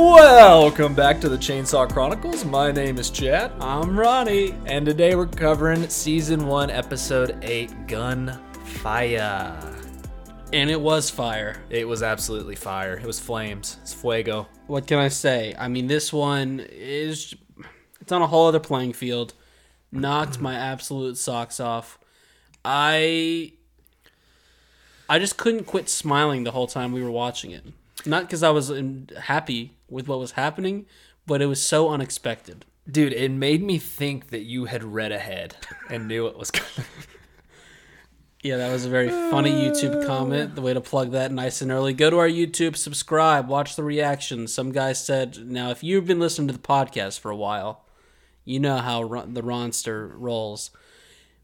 Welcome back to the Chainsaw Chronicles. My name is Chad, I'm Ronnie. and today we're covering season one, episode eight, Gunfire. And it was fire. It was absolutely fire. It was flames. It's fuego. What can I say? I mean, this one is it's on a whole other playing field. Knocked my absolute socks off. I I just couldn't quit smiling the whole time we were watching it. Not because I was happy with what was happening, but it was so unexpected. Dude, it made me think that you had read ahead and knew what was coming. Yeah, that was a very funny YouTube uh. comment. The way to plug that nice and early. Go to our YouTube, subscribe, watch the reactions. Some guy said, now, if you've been listening to the podcast for a while, you know how the Ronster rolls.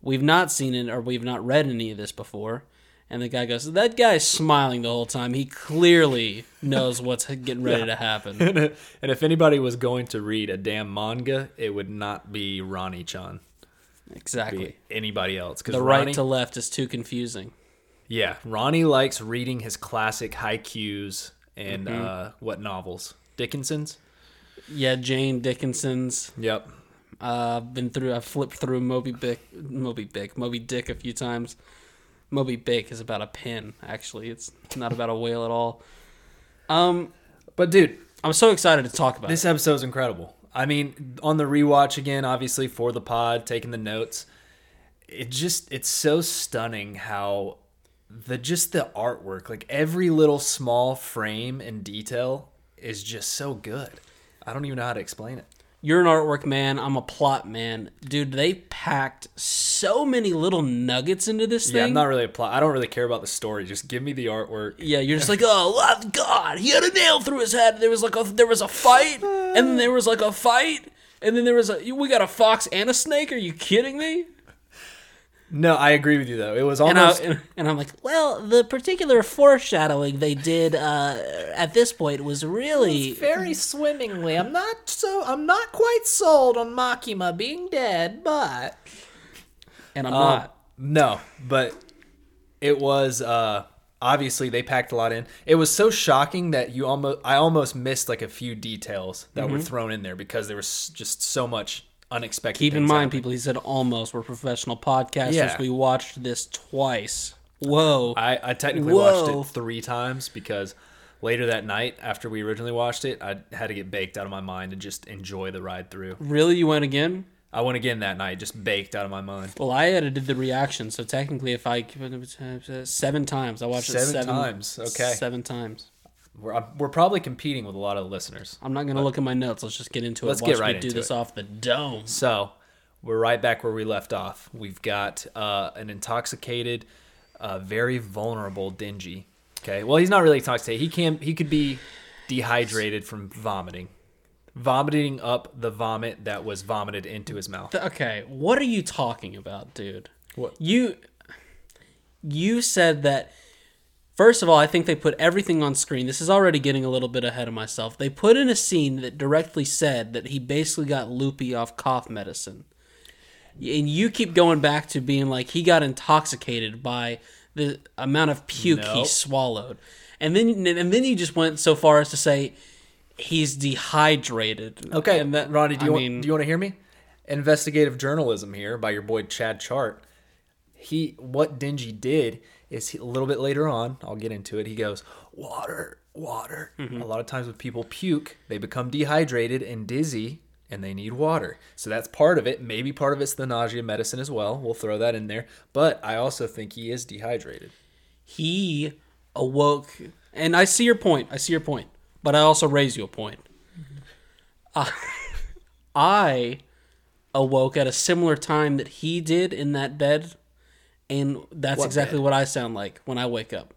We've not seen it or we've not read any of this before. And the guy goes, That guy's smiling the whole time. He clearly knows what's getting ready to happen. and if anybody was going to read a damn manga, it would not be Ronnie Chan. Exactly. Be anybody else. Because The Ronnie, right to left is too confusing. yeah, Ronnie likes reading his classic haikus and Mm-hmm. uh, what novels? Dickinson's. Yeah, Jane Dickinson's. Yep. Uh, I've been through. I've flipped through Moby Dick, Moby Dick, Moby Dick a few times. Moby Dick is about a pin. Actually, it's not about a whale at all. Um, But dude, I'm so excited to talk about This it. episode's incredible. I mean, on the rewatch again, obviously for the pod, taking the notes, it just it's so stunning how the just the artwork, like every little small frame and detail is just so good. I don't even know how to explain it. You're an artwork man. I'm a plot man, dude. They packed so many little nuggets into this thing. Yeah. I'm not really a plot. I don't really care about the story. Just give me the artwork. Yeah, you're just like, oh god, he had a nail through his head. There was like a there was a fight, and then there was like a fight, and then there was a we got a fox and a snake. Are you kidding me? No, I agree with you though. It was And, I, almost and, and I'm like, well, the particular foreshadowing they did uh, at this point was really very swimmingly. I'm not so I'm not quite sold on Makima being dead, but and I'm Um, not. No, but it was uh obviously they packed a lot in. It was so shocking that you almost I almost missed like a few details that Mm-hmm. were thrown in there because there was just so much unexpected. Keep in mind, happening. people. He said almost. We're professional podcasters. Yeah. We watched this twice. Whoa. I, I technically Whoa. watched it three times because later that night after we originally watched it, I had to get baked out of my mind and just enjoy the ride through. really, you went again? I went again that night, just baked out of my mind. Well, I edited the reaction, so technically, if I uh, seven times, I watched it Seven seven times, okay. seven times. We're, we're probably competing with a lot of listeners. I'm not gonna look at my notes. Let's just get into it. Let's get right me do into this it. off the dome. So we're right back where we left off. We've got uh, an intoxicated, uh, very vulnerable Denji. Okay, well he's not really intoxicated. He can he could be dehydrated from vomiting, vomiting up the vomit that was vomited into his mouth. Okay, what are you talking about, dude? What? You you said that first of all, I think they put everything on screen. This is already getting a little bit ahead of myself. They put in a scene that directly said that he basically got loopy off cough medicine. And you keep going back to being like he got intoxicated by the amount of puke he swallowed. And then and then you just went so far as to say he's dehydrated. Okay, and that, Ronnie, do you I want, mean, do you want to hear me? Investigative journalism here by your boy Chad Chart. He what Denji did is he, a little bit later on. I'll get into it. He goes water, water. Mm-hmm. A lot of times when people puke, they become dehydrated and dizzy, and they need water. So that's part of it. Maybe part of it's the nausea medicine as well. We'll throw that in there. But I also think he is dehydrated. he awoke and i see your point i see your point but i also raise you a point Uh, i awoke at a similar time that he did in that bed and that's What exactly bed? what i sound like when i wake up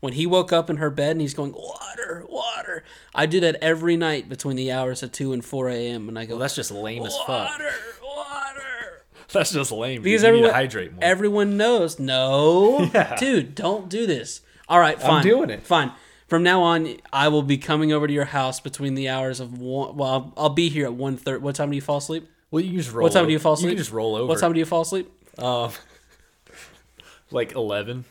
when he woke up in her bed and he's going water water i do that every night between the hours of 2 and 4 a.m and i go Well, that's just lame as fuck. water water That's just lame. because. You everyone, hydrate more. everyone knows. No, Yeah. dude, don't do this. All right, fine. doing it. Fine. From now on, I will be coming over to your house between the hours of one. Well, I'll, I'll be here at one thirty. What time do you fall asleep? well, you just roll. What time over. do you fall asleep? You just roll over. What time do you fall asleep? Um, like eleven.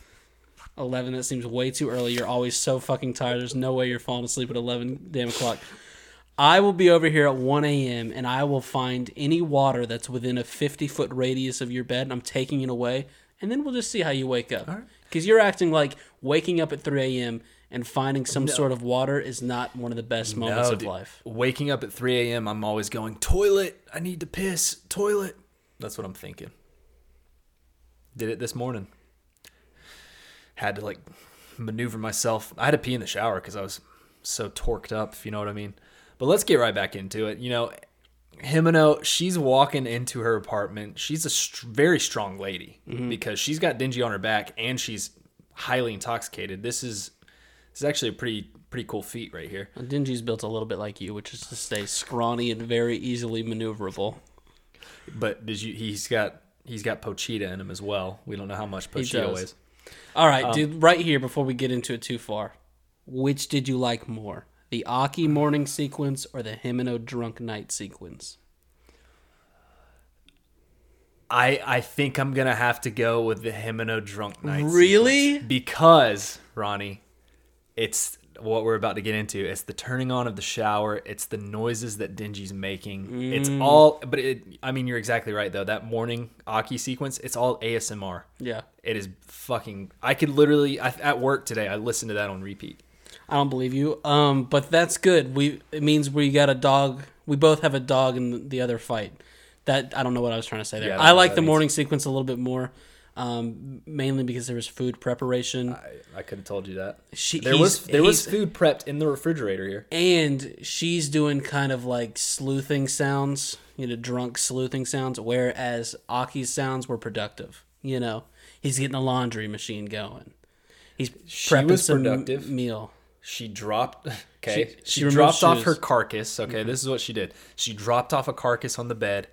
Eleven. That seems way too early. You're always so fucking tired. There's no way you're falling asleep at eleven damn o'clock. I will be over here at 1 a.m. and I will find any water that's within a 50 foot radius of your bed and I'm taking it away. And then we'll just see how you wake up. Because you're acting like waking up at 3 a.m. and finding some sort of water is not one of the best moments of dude. life. Waking up at 3 a.m., I'm always going, toilet, I need to piss, toilet. That's what I'm thinking. Did it this morning. Had to like maneuver myself. I had to pee in the shower because I was so torqued up, if you know what I mean. But let's get right back into it. You know, Himeno, she's walking into her apartment. She's a str- very strong lady mm-hmm. because she's got Denji on her back and she's highly intoxicated. This is this is actually a pretty pretty cool feat right here. Denji's built a little bit like you, which is to stay scrawny and very easily maneuverable. But did you? He's got he's got Pochita in him as well. We don't know how much Pochita weighs. All right, um, dude, right here before we get into it too far, which did you like more? The Aki morning sequence or the Himeno drunk night sequence? I I think I'm gonna have to go with the Himeno drunk night. Really? because Ronnie, it's what we're about to get into. It's the turning on of the shower. It's the noises that Denji's making. It's Mm. all. But it. I mean, you're exactly right though. That morning Aki sequence. It's all ASMR. Yeah. It is fucking. I could literally I, at work today. I listened to that on repeat. I don't believe you. Um, but that's good. We it means we got a dog. We both have a dog in the other fight. That I don't know what I was trying to say there. Yeah, I I, like the means. morning sequence a little bit more, um, mainly because there was food preparation. I, I could have told you that. She- there was there was food prepped in the refrigerator here. and she's doing kind of like sleuthing sounds, you know, drunk sleuthing sounds, whereas Aki's sounds were productive. You know, he's getting a laundry machine going. He's She prepping was some productive. meal. She dropped. Okay, She- she, she dropped off her carcass. Okay, this is what she did. She dropped off a carcass on the bed.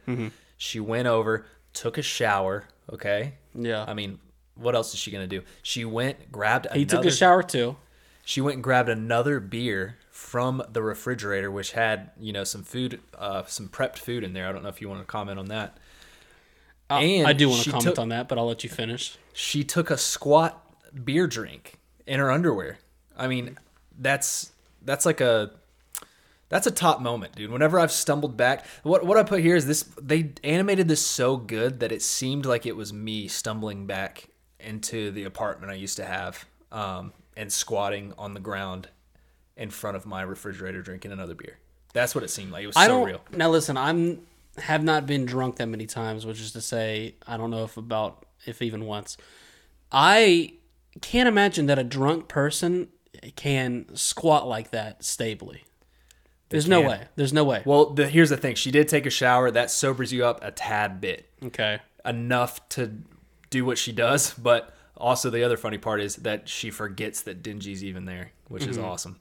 She went over, took a shower. Okay. Yeah, I mean, what else is she gonna do? She went, grabbed. he another, took a shower too. She went and grabbed another beer from the refrigerator, which had you know some food, uh, some prepped food in there. I don't know if you want to comment on that. Uh, And I do want to comment took- on that, but I'll let you finish. she took a squat beer drink in her underwear. I mean, that's that's like a that's a top moment, dude. Whenever I've stumbled back, what what I put here is this they animated this so good that it seemed like it was me stumbling back into the apartment I used to have um, and squatting on the ground in front of my refrigerator drinking another beer. That's what it seemed like. It was I so don't real. now. Listen, I'm have not been drunk that many times, which is to say, I don't know if about if even once. I can't imagine that a drunk person can squat like that stably. There's no can. way. There's no way. Well, the, here's the thing. She did take a shower. That sobers you up a tad bit. Okay. enough to do what she does, but also the other funny part is that she forgets that Denji's even there, which is awesome.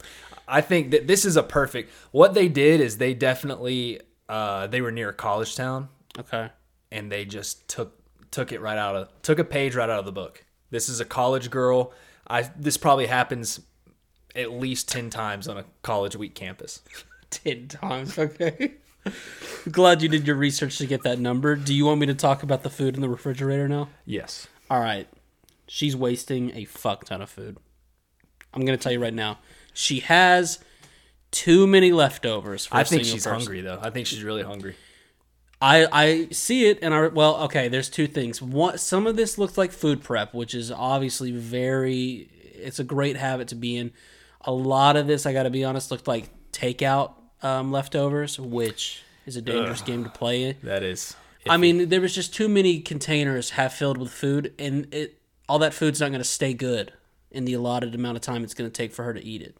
I think that this is a perfect. What they did is they definitely uh, they were near a college town Okay. and they just took took it right out of took a page right out of the book. This is a college girl. I this probably happens at least ten times on a college week campus. Ten times. Okay. Glad you did your research to get that number. Do you want me to talk about the food in the refrigerator now? Yes. All right. She's wasting a fuck ton of food. I'm going to tell you right now. She has too many leftovers for I think she's person. hungry though. I think she's really hungry. I I see it and I well, okay, there's two things. One some of this looks like food prep, which is obviously very it's a great habit to be in. A lot of this, I got to be honest, looked like takeout um, leftovers, which is a dangerous game to play. That is. I mean, there was just too many containers half filled with food, and it all that food's not going to stay good in the allotted amount of time it's going to take for her to eat it.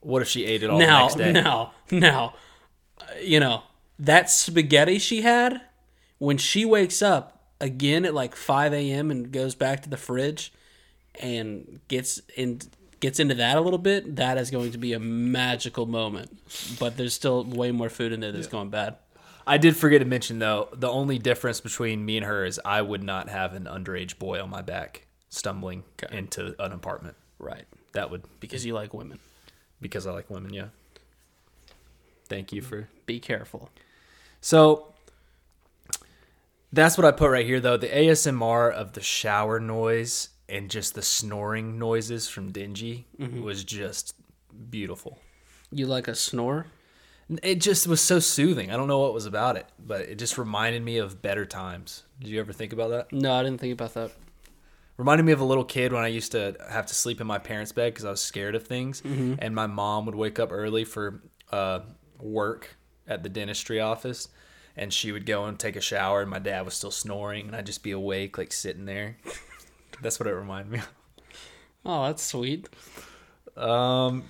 What if she ate it all the now, next day? now, now, you know that spaghetti she had when she wakes up again at like five a.m. and goes back to the fridge and gets in gets into that a little bit. That is going to be a magical moment, but there's still way more food in there that's going bad. I did forget to mention though, the only difference between me and her is I would not have an underage boy on my back stumbling into an apartment. Right, That would because you like women. because I like women, yeah. Thank you for Be careful. So that's what I put right here though. The ASMR of the shower noise and just the snoring noises from Denji was just beautiful. You like a snore? It just was so soothing. I don't know what was about it, but it just reminded me of better times. Did you ever think about that? No, I didn't think about that. Reminded me of a little kid when I used to have to sleep in my parents' bed because I was scared of things, and my mom would wake up early for uh, work at the dentistry office, and she would go and take a shower, and my dad was still snoring, and I'd just be awake, like sitting there. That's what it reminded me. of. Oh, that's sweet. Um,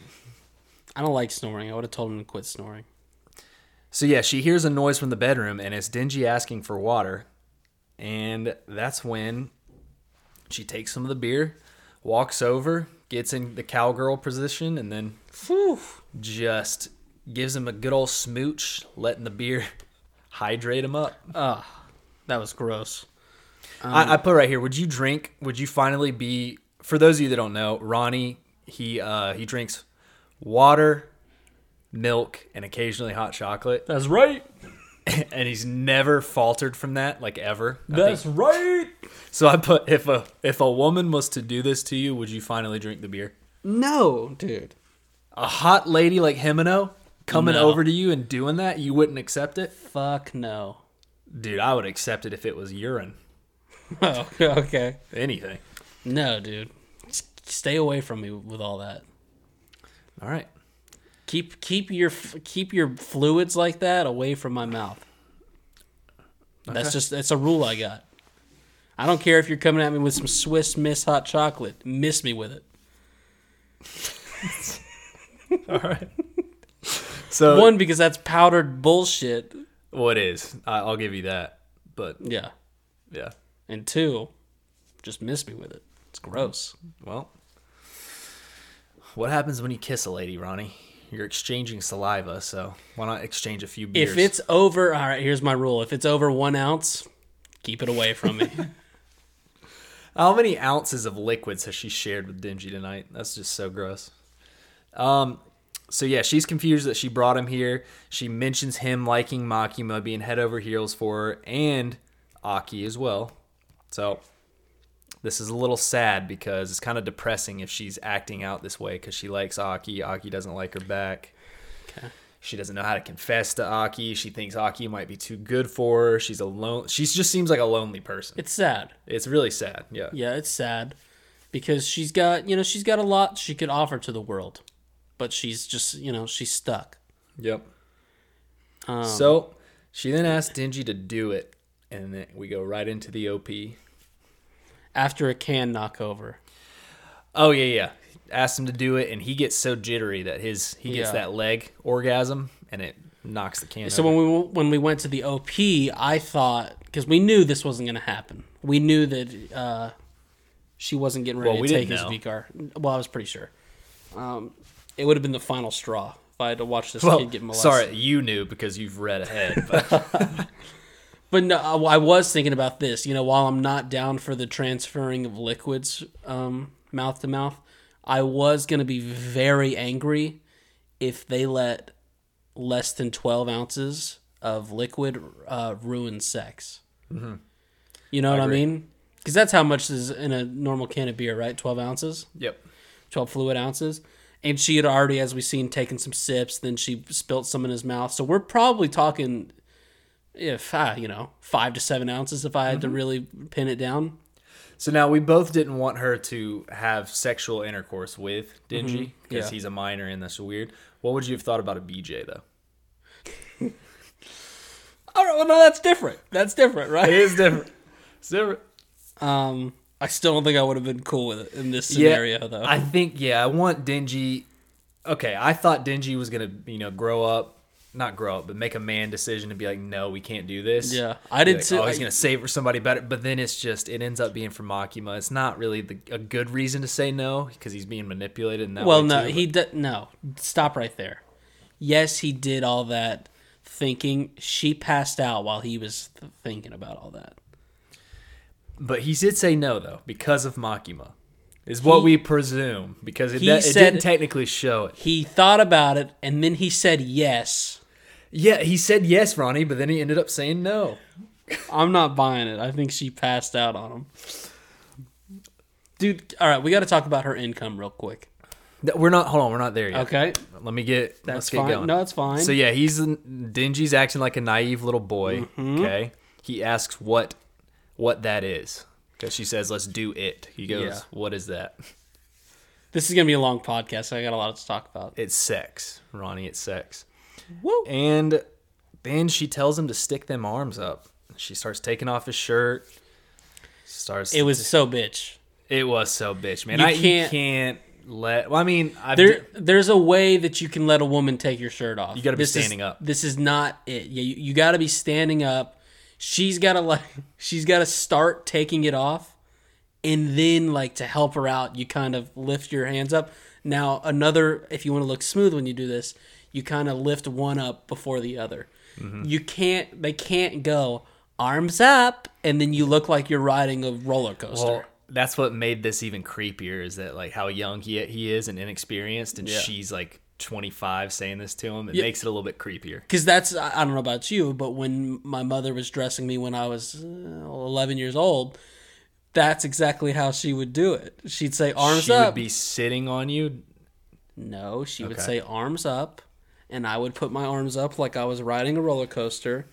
I don't like snoring. I would have told him to quit snoring. So yeah, she hears a noise from the bedroom and it's Denji asking for water. And that's when she takes some of the beer, walks over, gets in the cowgirl position, and then Whew. just gives him a good old smooch, letting the beer hydrate him up. Ah, that was gross. I, I put right here. Would you drink? Would you finally be? For those of you that don't know, Ronnie he uh, he drinks water, milk, and occasionally hot chocolate. That's right. and he's never faltered from that, like ever. That's right. so I put if a if a woman was to do this to you, would you finally drink the beer? No, dude. A hot lady like Himeno coming No. over to you and doing that, you wouldn't accept it, Fuck no. dude. I would accept it if it was urine, Oh, okay. anything. No, dude. Stay away from me with all that. All right, Keep keep your keep your fluids like that away from my mouth. That's just that's a rule I got. I don't care if you're coming at me with some Swiss Miss hot chocolate. Miss me with it. all right. So One because that's powdered bullshit. well, it is. I, I'll give you that. But Yeah. yeah, And two, just miss me with it. It's gross. well, what happens when you kiss a lady, Ronnie? You're exchanging saliva, so why not exchange a few beers? If it's over, all right. Here's my rule: if it's over one ounce, keep it away from me. How many ounces of liquids has she shared with Denji tonight? That's just so gross. Um, so yeah, she's confused that she brought him here. She mentions him liking Makima, being head over heels for her, and Aki as well. So this is a little sad because it's kind of depressing if she's acting out this way because she likes Aki. Aki doesn't like her back. Okay. She doesn't know how to confess to Aki. She thinks Aki might be too good for her. She's alone. She just seems like a lonely person. It's sad. It's really sad. Yeah. Yeah, it's sad because she's got you know she's got a lot she could offer to the world, but she's just you know she's stuck. Yep. Um, So she then asked Denji to do it, and then we go right into the OP. after a can knock over, Oh yeah, yeah. Asked him to do it, and he gets so jittery that his he gets Yeah. that leg orgasm, and it knocks the can. So over. when we when we went to the OP, I thought because we knew this wasn't going to happen. We knew that uh, she wasn't getting ready Well, we to take his know. V car. Well, I was pretty sure. Um, it would have been the final straw if I had to watch this well, kid get molested. sorry, you knew because you've read ahead. But no, I I was thinking about this. You know, while I'm not down for the transferring of liquids um, mouth to mouth, I was going to be very angry if they let less than 12 ounces of liquid uh, ruin sex. You know what I, mean? Because that's how much is in a normal can of beer, right? 12 ounces? yep. 12 fluid ounces. And she had already, as we've seen, taken some sips. Then she spilt some in his mouth. So we're probably talking, if ah, you know, five to seven ounces if I had to really pin it down. So now we both didn't want her to have sexual intercourse with Denji because Yeah. he's a minor and that's weird. What would you have thought about a BJ though? All right, well, no, that's different. That's different, right? is different. It's different. Um, I still don't think I would have been cool with it in this scenario, though. I think yeah, I want Denji. Okay, I thought Denji was gonna you know grow up, not grow up, but make a man decision to be like, no, we can't do this. Yeah, I did like, too. Oh, he's I- gonna save for somebody better, but then it's just it ends up being for Makima. It's not really the, a good reason to say no because he's being manipulated. In that well, way no, too, he did. No, stop right there. Yes, he did all that thinking. She passed out while he was th- thinking about all that. But he did say no though because of Makima, is what He- we presume because it, de- it said- didn't technically show it. He thought about it, and then he said yes. Yeah, he said yes, Ronnie, but then he ended up saying no. I'm not buying it. I think she passed out on him. Dude, all right, we got to talk about her income real quick. We're not. Hold on, we're not there yet. Okay, Let me get. that's get fine. going. No, that's fine. So yeah, he's Denji's acting like a naive little boy. Mm-hmm. Okay. He asks what what that is because she says, "Let's do it." He goes, Yeah. "What is that?" this is gonna be a long podcast. So I got a lot to talk about. It's sex, Ronnie. It's sex. Woo. And then she tells him to stick them arms up. She starts taking off his shirt. Starts. It was so bitch. It was so bitch, man. You I can't- you can't let. Well, I mean, I've There, there's a way that you can let a woman take your shirt off. You gotta be This is- standing up. This is not it. Yeah, you, you got to be standing up. She's got to like, she's got to start taking it off, and then like to help her out, you kind of lift your hands up. Now another, if you want to look smooth when you do this, you kind of lift one up before the other. Mm-hmm. You can't. They can't go arms up, and then you look like you're riding a roller coaster. Well, that's what made this even creepier is that like how young he he is and inexperienced, and Yeah. she's like 25 saying this to him. It Yeah. makes it a little bit creepier. because that's I don't know about you, but when my mother was dressing me when I was uh, 11 years old, that's exactly how she would do it. She'd say arms she up. She would be sitting on you. no, she would say arms up, and I would put my arms up like I was riding a roller coaster,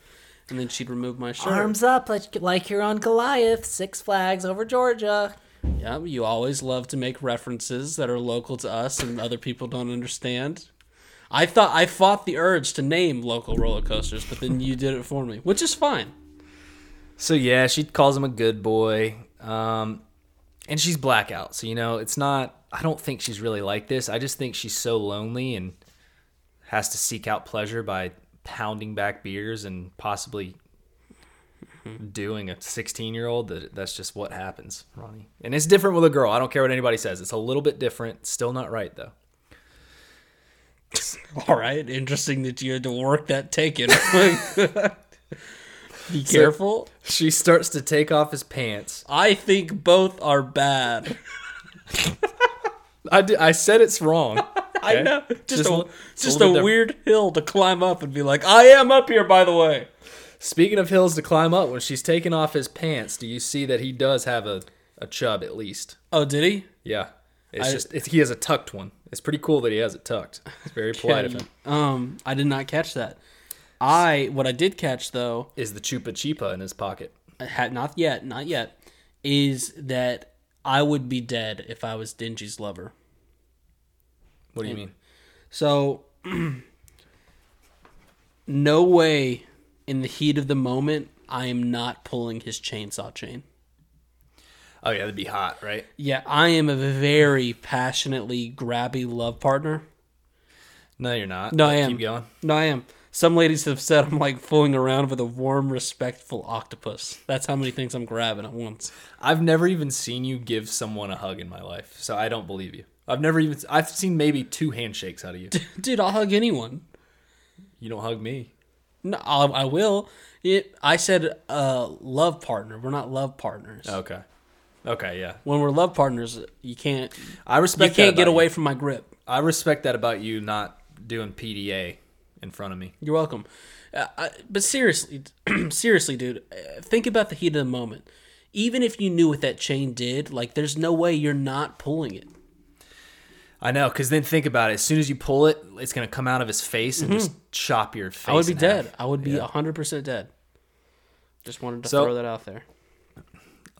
and then she'd remove my shirt. Arms up like, like you're on Goliath, Six Flags over Georgia. Yeah, you always love to make references that are local to us and other people don't understand. I thought I fought the urge to name local roller coasters, but then you did it for me, which is fine. So yeah, she calls him a good boy. Um, and she's blackout. So you know, it's not. I don't think she's really like this. I just think she's so lonely and has to seek out pleasure by pounding back beers and possibly doing a 16 year old. That that's just what happens, Ronnie. And it's different with a girl. I don't care what anybody says. It's a little bit different. Still not right though. All right, interesting that you had to work that take in. Be careful. She starts to take off his pants. I think both are bad. I, di- I said it's wrong. I know. Just, Just a, just a a, little bit weird hill to climb up and be like, I am up here, by the way. Speaking of hills to climb up, when she's taking off his pants, do you see that he does have a, a chub at least? Oh, did he? Yeah. It's I- just it's, he has a tucked one. It's pretty cool that he has it tucked. It's very polite of him. Um, I did not catch that. I what I did catch though, Is the chupa chupa in his pocket? had not yet, not yet, is that I would be dead if I was Denji's lover. What do you mean? So, no way in the heat of the moment I am not pulling his chainsaw chain. Oh yeah, that'd be hot, right? Yeah, I am a very passionately grabby love partner. No, you're not. No, I am. Keep going. No, I am. Some ladies have said I'm like fooling around with a warm, respectful octopus. That's how many things I'm grabbing at once. I've never even seen you give someone a hug in my life, so I don't believe you. I've never even. I've seen maybe two handshakes out of you. Dude, I'll hug anyone. You don't hug me. No, I'll, I will. It, I said uh, love partner. We're not love partners. Okay. Okay. Yeah. When we're love partners, you can't I respect. you can't get away you. from my grip. I respect that about you not doing PDA in front of me. You're welcome. Uh, I, but seriously, seriously, dude, uh, think about the heat of the moment. Even if you knew what that chain did, like, there's no way you're not pulling it. I know, because then think about it. As soon as you pull it, it's gonna come out of his face and just chop your face. Mm-hmm. I would be dead. half. I would be Yeah. 100% dead. Just wanted to So- throw that out there.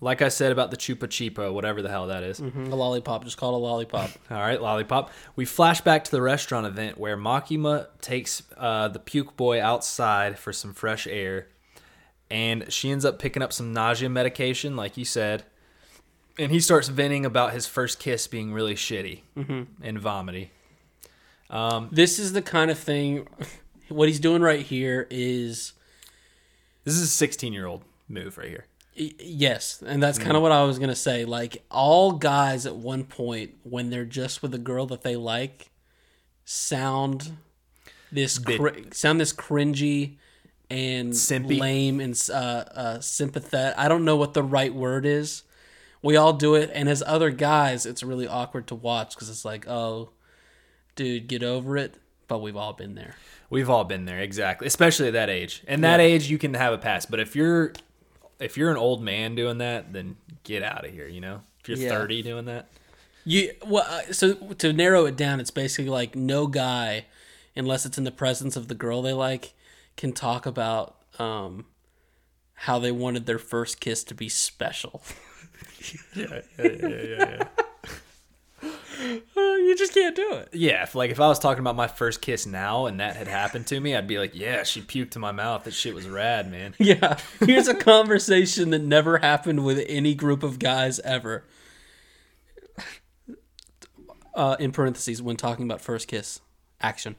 Like I said about the chupa chupa, whatever the hell that is. Mhm, A lollipop, just call it a lollipop. All right, lollipop. We flash back to the restaurant event where Makima takes uh, the puke boy outside for some fresh air, and she ends up picking up some nausea medication, like you said. And he starts venting about his first kiss being really shitty Mm-hmm. and vomity. this is the kind of thing. What he's doing right here is This is a 16 year old move right here. Yes, and that's kind of what I was gonna say. Like all guys at one point, when they're just with a girl that they like, sound this cr- sound this cringy and Simpy. lame and uh, uh, sympathetic. I don't know what the right word is. We all do it, and as other guys, it's really awkward to watch because it's like, oh, dude, get over it. But we've all been there. We've all been there, exactly. Especially at that age. And that Yeah. age, you can have a pass. But if you're if you're an old man doing that, then get out of here. You know, if you're Yeah. 30 doing that, You well, uh, so to narrow it down, it's basically like no guy, unless it's in the presence of the girl they like, can talk about um, how they wanted their first kiss to be special. yeah, yeah, yeah, yeah. yeah. you just can't do it. Yeah, if, like if I was talking about my first kiss now and that had happened to me, I'd be like, "Yeah, she puked in my mouth. That shit was rad, man." Yeah, here's a conversation that never happened with any group of guys ever. Uh, in parentheses, when talking about first kiss, action.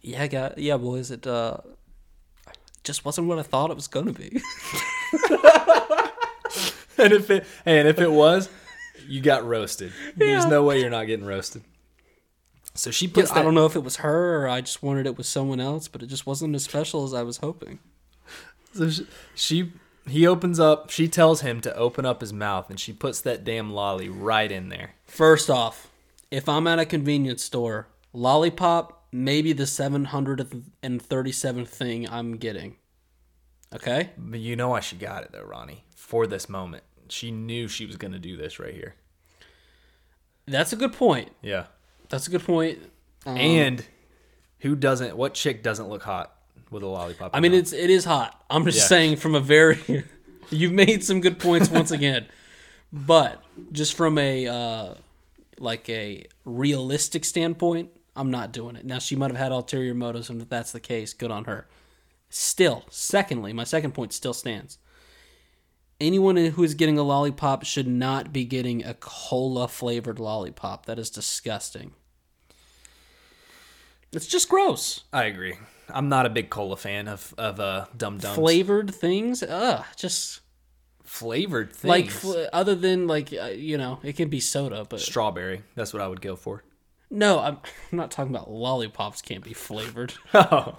Yeah, guy, yeah, boys, it uh, just wasn't what I thought it was gonna be. and if it and if it was, you got roasted. There's no way you're not getting roasted. So she puts I don't know if it was her or I just wanted it with someone else, but it just wasn't as special as I was hoping. So she, she he opens up. She tells him to open up his mouth, and she puts that damn lolly right in there. First off, if I'm at a convenience store, lollipop, maybe the 737th thing I'm getting. Okay? But you know why she got it though, Ronnie, for this moment. She knew she was gonna do this right here. That's a good point. Yeah. That's a good point. Um, and who doesn't? What chick doesn't look hot with a lollipop? I mean, her it's it is hot. I'm just Yeah. saying from a very. you've made some good points once again, but just from a uh, like a realistic standpoint, I'm not doing it. Now she might have had ulterior motives, and if that's the case, good on her. Still, secondly, my second point still stands. Anyone who is getting a lollipop should not be getting a cola flavored lollipop. That is disgusting. It's just gross. I agree. I'm not a big cola fan of of uh, Dum Dums. Flavored things, ugh, just flavored things. like fl- other than like uh, you know it can be soda but strawberry. That's what I would go for. no I'm, I'm not talking about lollipops can't be flavored Oh.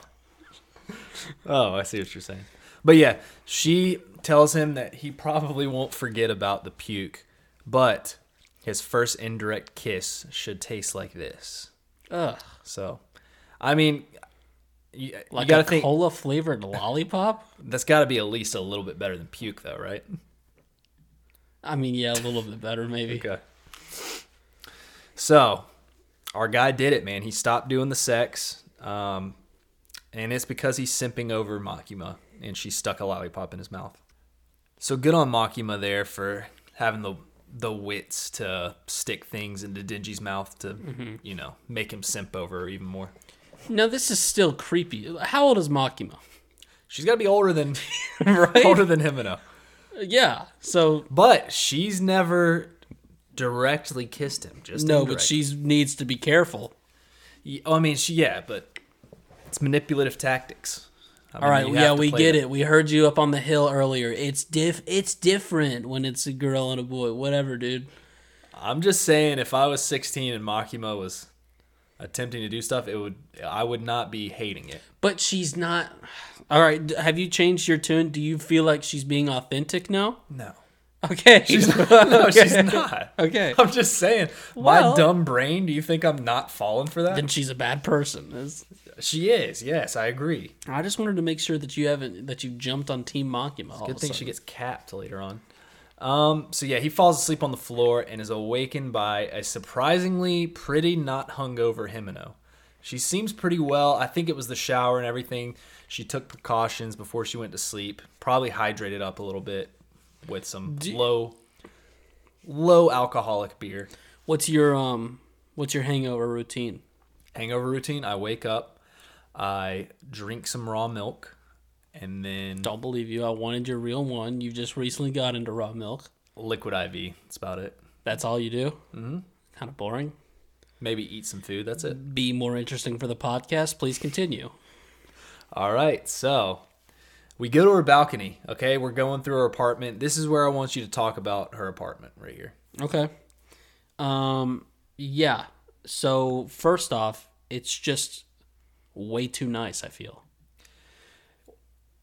Oh, I see what you're saying. But yeah, she tells him that he probably won't forget about the puke, but his first indirect kiss should taste like this. ugh So, I mean, you, like you gotta a think cola flavored lollipop that's got to be at least a little bit better than puke, though, right? i mean yeah a little bit better maybe Okay. So, our guy did it, man. He stopped doing the sex, um, and it's because he's simping over Makima, and she stuck a lollipop in his mouth. So good on Makima there for having the the wits to stick things into Denji's mouth to, mm-hmm. you know, make him simp over her even more. no this is still creepy how old is makima She's got to be older than right older than Himeno, yeah so but she's never directly kissed him. Just no but she needs to be careful Yeah, I mean, she yeah, but it's manipulative tactics. I all mean, right yeah we get that. it we heard you up on the hill earlier it's diff it's different when it's a girl and a boy whatever dude I'm just saying, if I was 16 and Makima was attempting to do stuff, it would I would not be hating it. But she's not. All right. Have you changed your tune? Do you feel like she's being authentic now? No, Okay. no, she's not. Okay. I'm just saying, my dumb brain. Do you think I'm not falling for that? then she's a bad person. Is- she is. Yes, I agree. I just wanted to make sure that you haven't that you jumped on Team Makima. Good thing she gets capped later on. Um, so yeah, he falls asleep on the floor and is awakened by a surprisingly pretty not hungover Himeno. She seems pretty well. I think it was the shower and everything. She took precautions before she went to sleep. Probably hydrated up a little bit with some low low alcoholic beer. What's your um? What's your hangover routine? Hangover routine, I wake up, I drink some raw milk, and then Don't believe you. I wanted your real one. You just recently got into raw milk. liquid IV. That's about it. That's all you do. Mm-hmm. Kind of boring. Maybe eat some food. That's it. Be more interesting for the podcast. Please continue. All right, so we go to her balcony. Okay, we're going through her apartment. This is where I want you to talk about her apartment right here. Okay. Um. Yeah. So first off, it's just way too nice. I feel.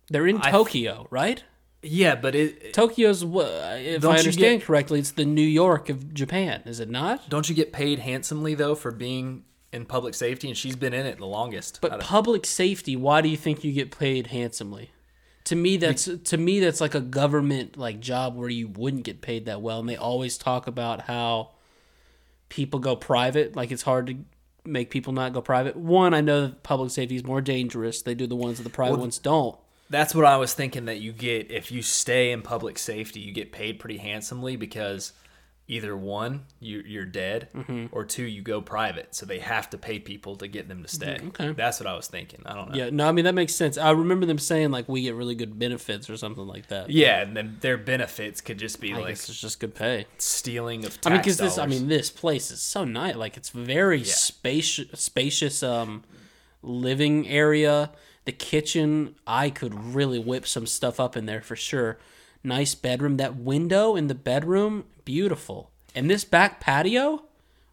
They're in I- Tokyo, right? Yeah, but it Tokyo's, if I understand get- correctly, it's the New York of Japan, is it not? don't you get paid handsomely though for being in public safety, and she's been in it the longest. But public safety, why do you think you get paid handsomely? To me, that's to me that's like a government like job where you wouldn't get paid that well, and they always talk about how people go private. Like it's hard to make people not go private. One, I know that public safety is more dangerous. They do the ones that the private Well, ones don't. That's what I was thinking that you get if you stay in public safety, you get paid pretty handsomely because either one, you, you're dead, Mm-hmm. or two, you go private. So they have to pay people to get them to stay. Mm-hmm. okay. That's what I was thinking. I don't know. Yeah, no, I mean that makes sense. I remember them saying like we get really good benefits or something like that. Yeah, and then their benefits could just be I like it's just good pay. stealing of tax I mean, because this, I mean, this place is so nice. Like, it's very spacious, spacious, um, living area. The kitchen, I could really whip some stuff up in there for sure. Nice bedroom. That window in the bedroom, beautiful. And this back patio.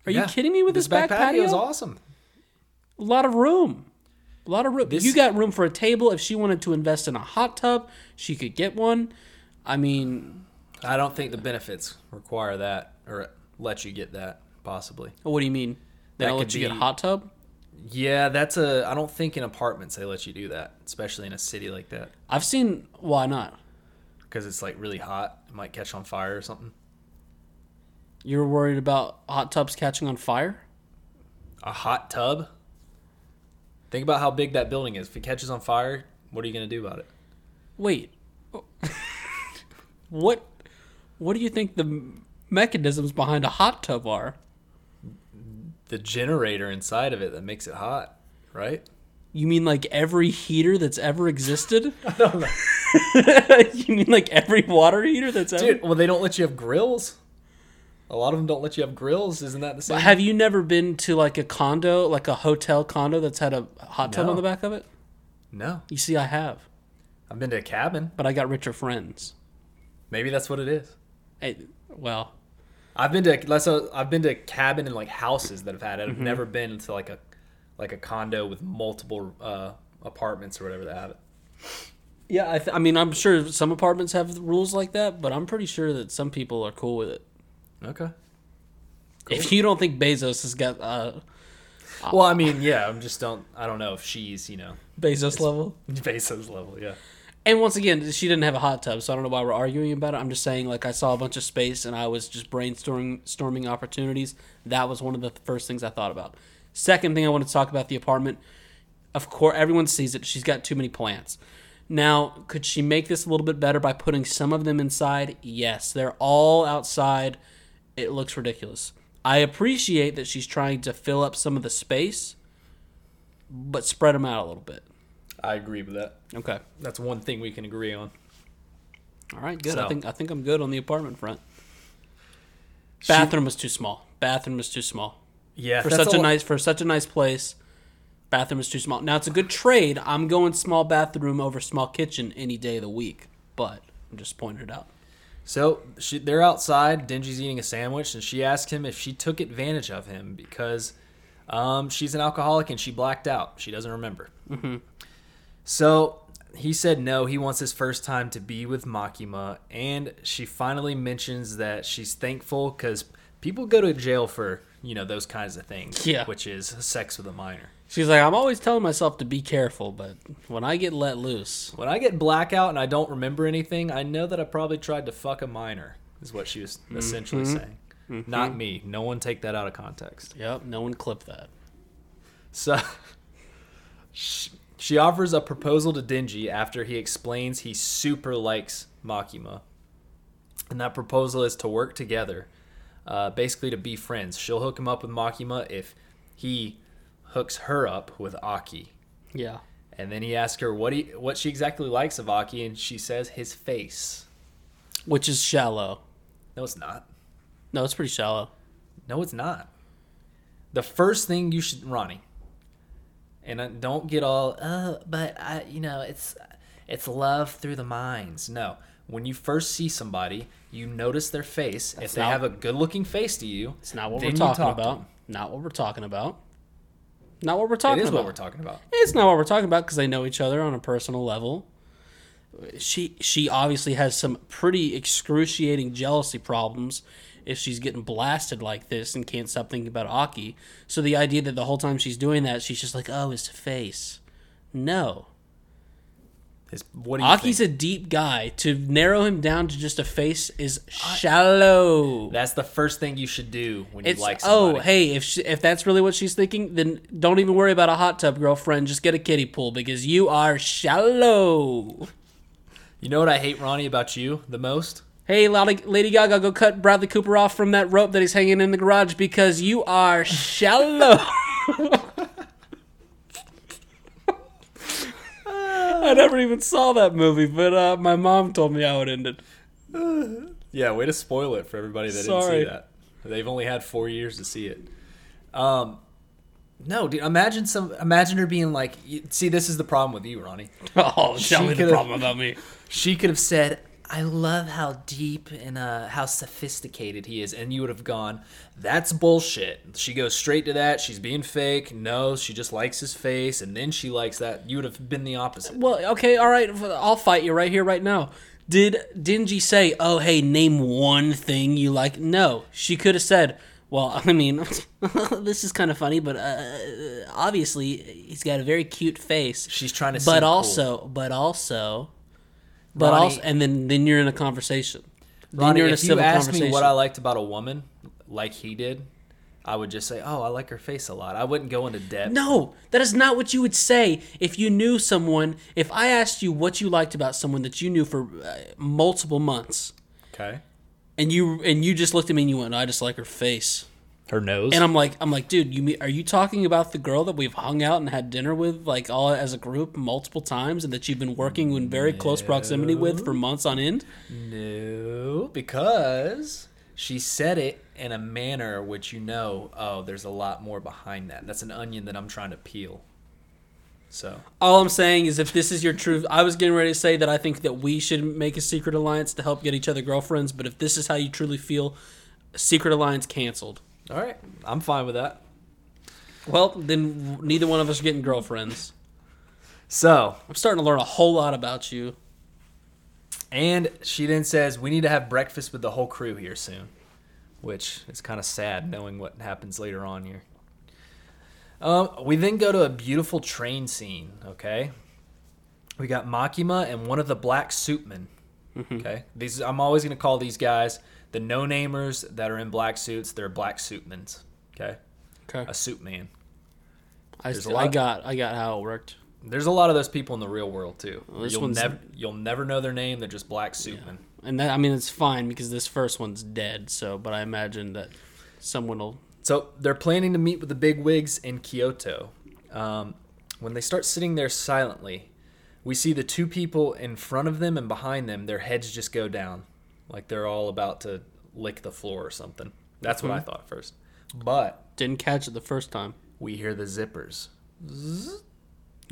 Are you kidding me with this, back, patio? is awesome. A lot of room. A lot of room. This- you got room for a table. If she wanted to invest in a hot tub, she could get one. I mean, I don't think the benefits require that or let you get that possibly. what do you mean? They That don't let you get a hot tub? Yeah, that's a. I don't think in apartments they let you do that, especially in a city like that, I've seen. Why not? Because it's like really hot. It might catch on fire or something. You're worried about hot tubs catching on fire? A hot tub. Think about how big that building is. If it catches on fire, what are you gonna do about it? Wait. what what do you think the mechanisms behind a hot tub are? The generator inside of it that makes it hot, right? You mean like every heater that's ever existed? I don't know. you mean like every water heater that's ever Dude, well, they don't let you have grills. A lot of them don't let you have grills. Isn't that the same? Have you never been to like a condo, like a hotel condo that's had a hot tub No. on the back of it? no, You see, I have, I've been to a cabin. but I got richer friends. Maybe that's what it is. Hey, well, I've been to let's uh, I've been to a cabin and like houses that have had it. Mm-hmm. I've never been to like a like a condo with multiple uh, apartments or whatever that have it. yeah, I, th- I mean, I'm sure some apartments have rules like that, but I'm pretty sure that some people are cool with it. Okay. If you don't think Bezos has got uh, Well, I mean, yeah, I'm just don't I don't know if she's you know Bezos level, Bezos level. Yeah. and once again, she didn't have a hot tub, so I don't know why we're arguing about it. I'm just saying, like, I saw a bunch of space, and I was just brainstorming storming opportunities. That was one of the first things I thought about. Second thing I want to talk about the apartment. Of course, everyone sees it. She's got too many plants. Now, could she make this a little bit better by putting some of them inside? Yes, they're all outside. It looks ridiculous. I appreciate that she's trying to fill up some of the space, but spread them out a little bit. I agree with that. Okay. That's one thing we can agree on. All right, good. I think I think I'm good on the apartment front. She- Bathroom was too small. Bathroom was too small Yeah, for such a lo- nice for such a nice place. Bathroom is too small. Now it's a good trade. I'm going small bathroom over small kitchen any day of the week, but I'm just pointing it out. So she, they're outside. Denji's eating a sandwich, and she asked him if she took advantage of him because um, she's an alcoholic and she blacked out. She doesn't remember. So he said no. He wants his first time to be with Makima, and she finally mentions that she's thankful because people go to jail for you know those kinds of things. Yeah. which is sex with a minor. She's like, I'm always telling myself to be careful, but when I get let loose, When I get blackout and I don't remember anything, I know that I probably tried to fuck a minor. Is what she was mm-hmm. essentially mm-hmm. saying. Not mm-hmm. me. No one take that out of context. yep, no one clip that. So she, offers a proposal to Denji after he explains he super likes Makima. And that proposal is to work together, uh, basically to be friends. She'll hook him up with Makima if he hooks her up with Aki. Yeah. And then he asks her what he what she exactly likes of Aki, and she says his face. Which is shallow. No, it's not. No, it's pretty shallow. No, it's not. The first thing you should, Ronnie, and I- don't get all, oh, but I, you know, it's it's love through the minds. No, when you first see somebody, you notice their face. if they not- have a good-looking face to you, It's not what we're talking talk about. Not what we're talking about. Not what we're It talking is about. what we're talking about. It's not what we're talking about because they know each other on a personal level. She she obviously has some pretty excruciating jealousy problems if she's getting blasted like this and can't stop thinking about Aki. So the idea that the whole time she's doing that, she's just like, "Oh, his face." No. His what do you Aki's think? a deep guy. To narrow him down to just a face is shallow. That's the first thing you should do when you It's like oh hey if she, if that's really what she's thinking, then don't even worry about a hot tub, girlfriend. Just get a kiddie pool because you are shallow. You know what I hate, Ronnie, about you the most? Hey, Lady Gaga, go cut Bradley Cooper off from that rope that he's hanging in the garage because you are shallow. I never even saw that movie, but uh, my mom told me how it ended. Yeah, way to spoil it for everybody that Sorry. didn't see that. They've only had four years to see it. Um, no, dude. Imagine some. Imagine her being like, "See, this is the problem with you, Ronnie." Oh, She tell me the problem about me. She could have said, "I love how deep and uh, how sophisticated he is," and you would have gone, "That's bullshit." She goes straight to that. She's being fake. No, she just likes his face, and then she likes that. You would have been the opposite. Well, okay, all right. I'll fight you right here, right now. Did Denji say, "Oh, hey, name one thing you like"? No, she could have said, "Well, I mean, this is kind of funny, but uh, obviously he's got a very cute face." She's trying to. But seem cool. also, but also, but Ronnie- also, and then then you're in a conversation. Then Ronnie, you're in a if you civil asked me conversation. what I liked about a woman, like he did, I would just say, "Oh, I like her face a lot." I wouldn't go into depth. No, that is not what you would say if you knew someone. If I asked you what you liked about someone that you knew for uh, multiple months, Okay. and you and you just looked at me and you went, "I just like her face," Her nose. and I'm like, I'm like, dude, you mean, are you talking about the girl that we've hung out and had dinner with, like all as a group multiple times, and that you've been working in very close proximity with for months on end? no, because she said it in a manner which you know, oh, there's a lot more behind that. That's an onion that I'm trying to peel. So All I'm saying is, if this is your truth, I was getting ready to say that I think that we should make a secret alliance to help get each other girlfriends. But if this is how you truly feel, secret alliance canceled. All right, I'm fine with that. Well, then neither one of us are getting girlfriends. So I'm starting to learn a whole lot about you. And she then says, We need to have breakfast with the whole crew here soon, which is kind of sad knowing what happens later on here. Um, we then go to a beautiful train scene, okay? We got Makima and one of the black suitmen. Okay? These I'm always going to call these guys the no-namers that are in black suits, they're black suitmans, okay? Okay, A suit man. I, a I got I got how it worked. There's a lot of those people in the real world too. this you'll one's- never you'll never know their name, they're just black suitmen. And that I mean it's fine because this first one's dead. So, but I imagine that someone will. So they're planning to meet with the big wigs in Kyoto. Um, when they start sitting there silently, we see the two people in front of them and behind them. Their heads just go down, like they're all about to lick the floor or something. That's what I thought at first. But Didn't catch it the first time. we hear the zippers.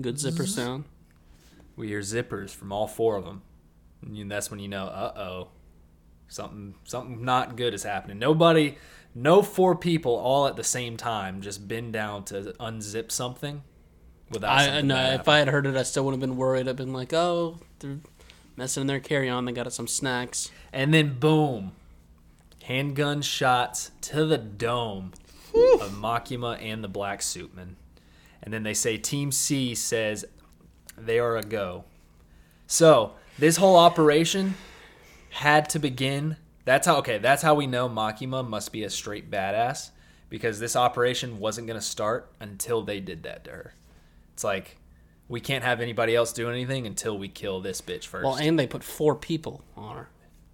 Good zipper sound. We hear zippers from all four of them, and that's when you know, uh oh, something something not good is happening. Nobody, no four people all at the same time just bend down to unzip something without. I something no. bad If. I had heard it, I still wouldn't have been worried. I've been like, oh, they're messing in their carry on. They got some snacks. and then boom, handgun shots to the dome of Makima and the Black Suitman, and then they say Team C says they are a go. So this whole operation had to begin. That's how okay. That's how we know Makima must be a straight badass because this operation wasn't gonna start until they did that to her. It's like we can't have anybody else do anything until we kill this bitch first. Well, and they put four people on her.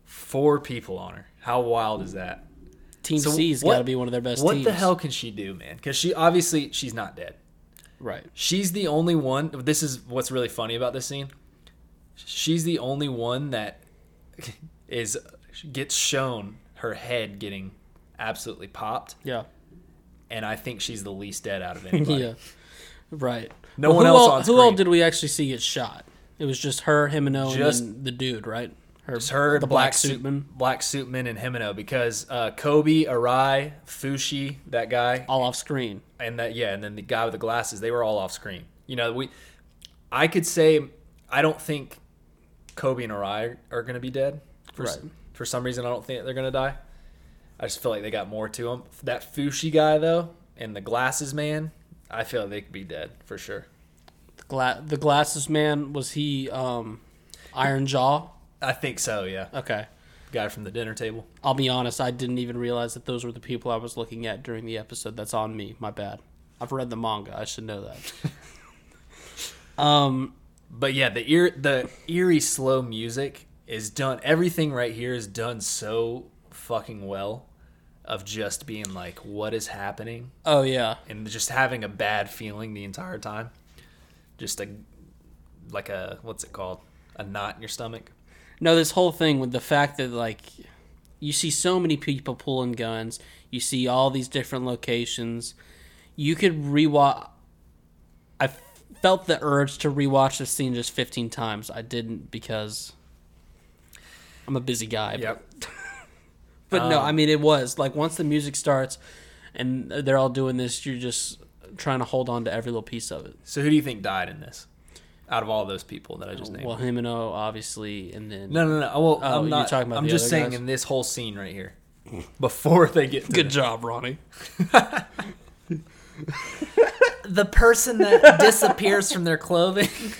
Four people on her. How wild is that? Team So C's got to be one of their best What teams. the hell can she do, man? Because she obviously she's not dead. Right. She's the only one. This is what's really funny about this scene. She's the only one that is gets shown her head getting absolutely popped, Yeah. and I think she's the least dead out of anybody. yeah. Right. No Well, one who else all, on Who all did we actually see get shot? It was just her, Himeno, Just- and the dude, right? Her, It's her, the black, black suit, suitman, black suitman, and Himeno because uh, Kobe, Arai, Fushi, that guy, all off screen. and that yeah, and then the guy with the glasses, they were all off screen. You know, we, I could say, I don't think Kobe and Arai are going to be dead. For, Right. for some reason, I don't think they're going to die. I just feel like they got more to them. That Fushi guy though, and the glasses man, I feel like they could be dead for sure. Gla- the glasses man was he um, Iron Jaw? I think so. Yeah, Okay. guy from the dinner table. I'll be honest, I didn't even realize that those were the people I was looking at during the episode. That's on me. My bad. I've read the manga. I should know that. um, But yeah, the ear the eerie slow music is done. Everything right here is done so fucking well. Of just being like, what is happening, oh yeah. and just having a bad feeling the entire time. Just a like a what's it called? A knot in your stomach. No, this whole thing with the fact that like you see so many people pulling guns, you see all these different locations. You could rewatch. I felt the urge to rewatch this scene just 15 times. I didn't because I'm a busy guy. Yep. But no, Um, I mean it was like once the music starts and they're all doing this, you're just trying to hold on to every little piece of it. So who do you think died in this? Out of all those people that I just named. Well, Himeno obviously, and then no, no, no. Well, Oh, I'm not. talking about I'm the just other saying guys? in this whole scene right here, before they get to good the- job, Ronnie. the person that disappears from their clothing.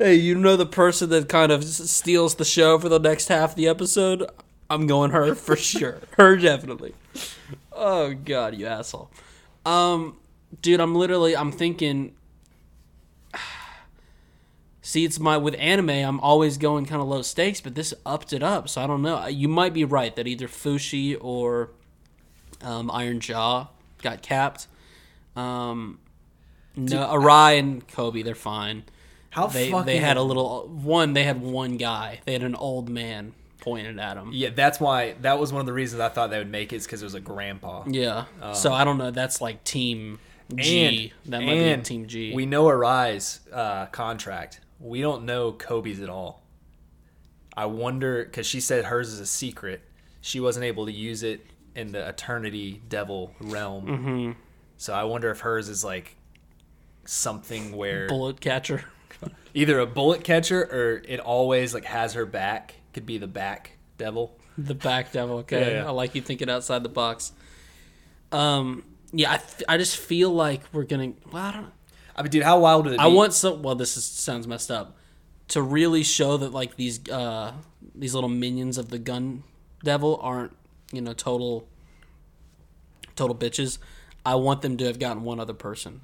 Hey, you know the person that kind of steals the show for the next half of the episode? I'm going her for sure. Her definitely. Oh god, you asshole. Um dude, I'm literally I'm thinking See, it's my with anime, I'm always going kind of low stakes, but this upped it up, so I don't know. You might be right that either Fushi or um, Iron Jaw got capped. Um no, Arai and Kobe, they're fine How they fucking they had a little one they had one guy they had an old man pointed at him Yeah, that's why. That was one of the reasons I thought they would make it, is because it was a grandpa. yeah so i don't know that's like team g that might be and team g We know Arai's uh, contract. We don't know Kobe's at all. I wonder because she said hers is a secret. She wasn't able to use it in the Eternity Devil realm. Mm-hmm. So I wonder if hers is like something where bullet catcher either a bullet catcher or it always like has her back. Could be the back devil. the back devil okay Yeah, yeah. i like you thinking outside the box um yeah i, th- I just feel like we're gonna well i don't I mean, dude, how wild would it be? i want some well this is, sounds messed up to really show that like these uh these little minions of the gun devil aren't you know total total bitches i want them to have gotten one other person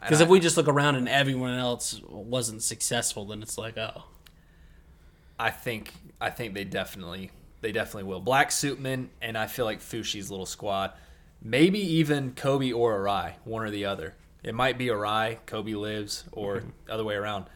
because if we just look around and everyone else wasn't successful then it's like oh I think I think they definitely they definitely will. Black Suitman and I feel like Fushi's little squad, maybe even Kobe or Arai, one or the other. It might be Arai, Kobe lives, or the other way around.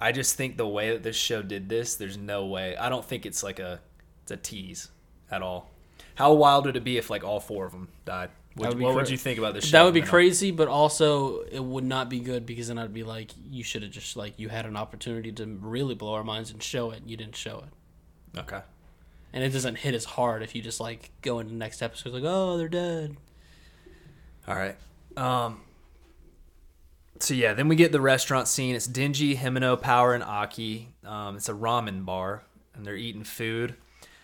I just think the way that this show did this, there's no way. I don't think it's like a it's a tease at all. How wild would it be if like all four of them died? Would, what would you think about this show? that would be crazy but also it would not be good because then i'd be like you should have just like you had an opportunity to really blow our minds and show it and you didn't show it Okay. and it doesn't hit as hard if you just like go into the next episode like oh they're dead All right. Um. So yeah, then we get the restaurant scene. It's Denji, Himeno, Power, and Aki. Um, it's a ramen bar, and they're eating food.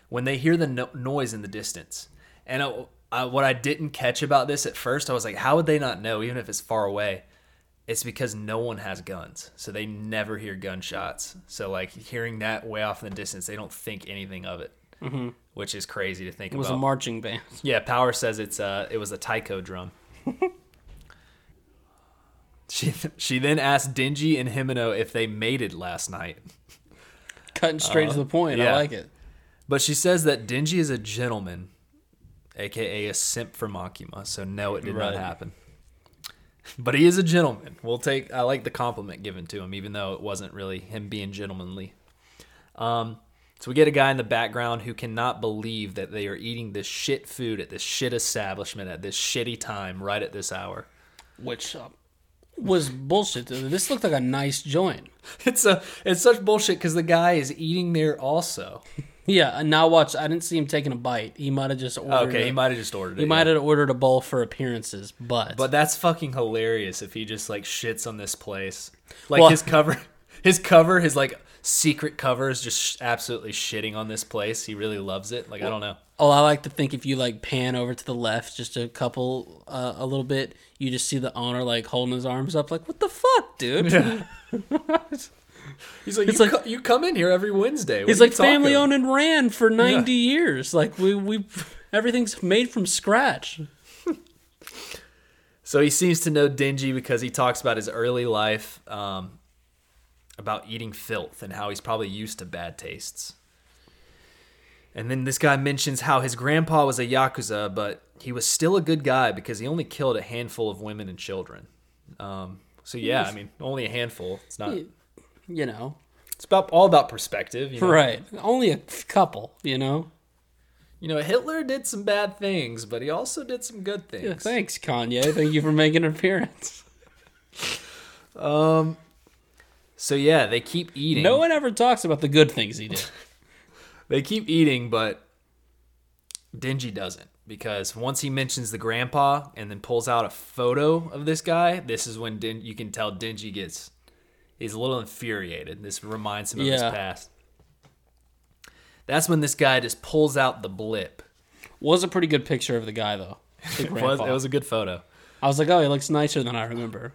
When they hear the no- noise in the distance, and uh, uh, what I didn't catch about this at first, I was like, how would they not know, even if it's far away? It's because no one has guns, so they never hear gunshots. So like hearing that way off in the distance, they don't think anything of it, mm-hmm. which is crazy to think about it was about. a marching band Yeah, Power says it's uh it was a taiko drum. she she then asked Denji and Himeno if they mated last night. cutting straight to the point i like it But she says that Denji is a gentleman, aka a simp for Makima, so no it did Right. not happen. But he is a gentleman. We'll take I like the compliment given to him, even though it wasn't really him being gentlemanly. Um so we get a guy in the background who cannot believe that they are eating this shit food at this shit establishment at this shitty time right at this hour. which uh, was bullshit this looked like a nice joint It's a it's such bullshit because the guy is eating there also. Yeah and now watch i didn't see him taking a bite he might have just ordered Okay, a- he might have just ordered it. he yeah. might have ordered a bowl for appearances but But that's fucking hilarious if he just like shits on this place. Like Well- his cover his cover his like secret covers, just sh- absolutely shitting on this place. He really loves it. Like I don't know. Oh, I like to think if you like pan over to the left just a couple, uh, a little bit, you just see the owner like holding his arms up, like, "What the fuck, dude?" He's like, It's you, like- co- you come in here every Wednesday. What He's like family owned and ran for ninety years. Like we we everything's made from scratch. So he seems to know Denji because he talks about his early life, um, about eating filth and how he's probably used to bad tastes. And then this guy mentions how his grandpa was a yakuza, but he was still a good guy because he only killed a handful of women and children. Um, so yeah, I mean, only a handful. It's not. You know, It's about all about perspective. You know? right? Only a couple. You know. You know, Hitler did some bad things, but he also did some good things. Yeah, thanks, Kanye. Thank you for making an appearance. Um. So yeah, they keep eating. No one ever talks about the good things he did. They keep eating, but Denji doesn't because once he mentions the grandpa and then pulls out a photo of this guy, this is when Din- you can tell Denji gets he's a little infuriated. This reminds him of his past. That's when this guy just pulls out the blip. Was a pretty good picture of the guy though. It was, it was a good photo. I was like, oh, he looks nicer than I remember.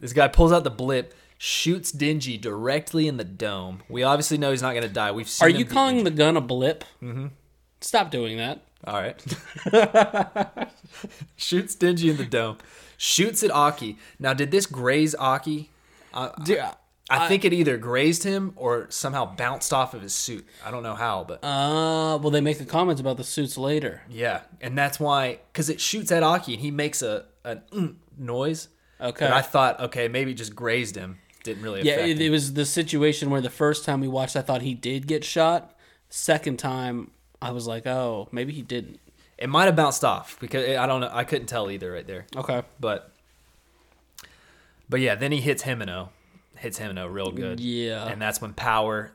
This guy pulls out the blip, shoots Denji directly in the dome. We obviously know he's not going to die. We've seen Are you calling the gun a blip? Mm-hmm. Stop doing that. All right. Shoots Denji in the dome. Shoots at Aki. Now, did this graze Aki? Dude, I, think it either grazed him or somehow bounced off of his suit. I don't know how, but uh, well, they make the comments about the suits later. yeah. And that's why, because it shoots at Aki and he makes a an mm noise. Okay. But I thought, okay, maybe it just grazed him. Didn't really yeah, affect it, him. it was the situation where the first time we watched, I thought he did get shot. Second time, I was like, oh, maybe he didn't. It might have bounced off because I don't know. I couldn't tell either right there. Okay. But but yeah, then he hits Himeno, hits Himeno real good. Yeah. and that's when Power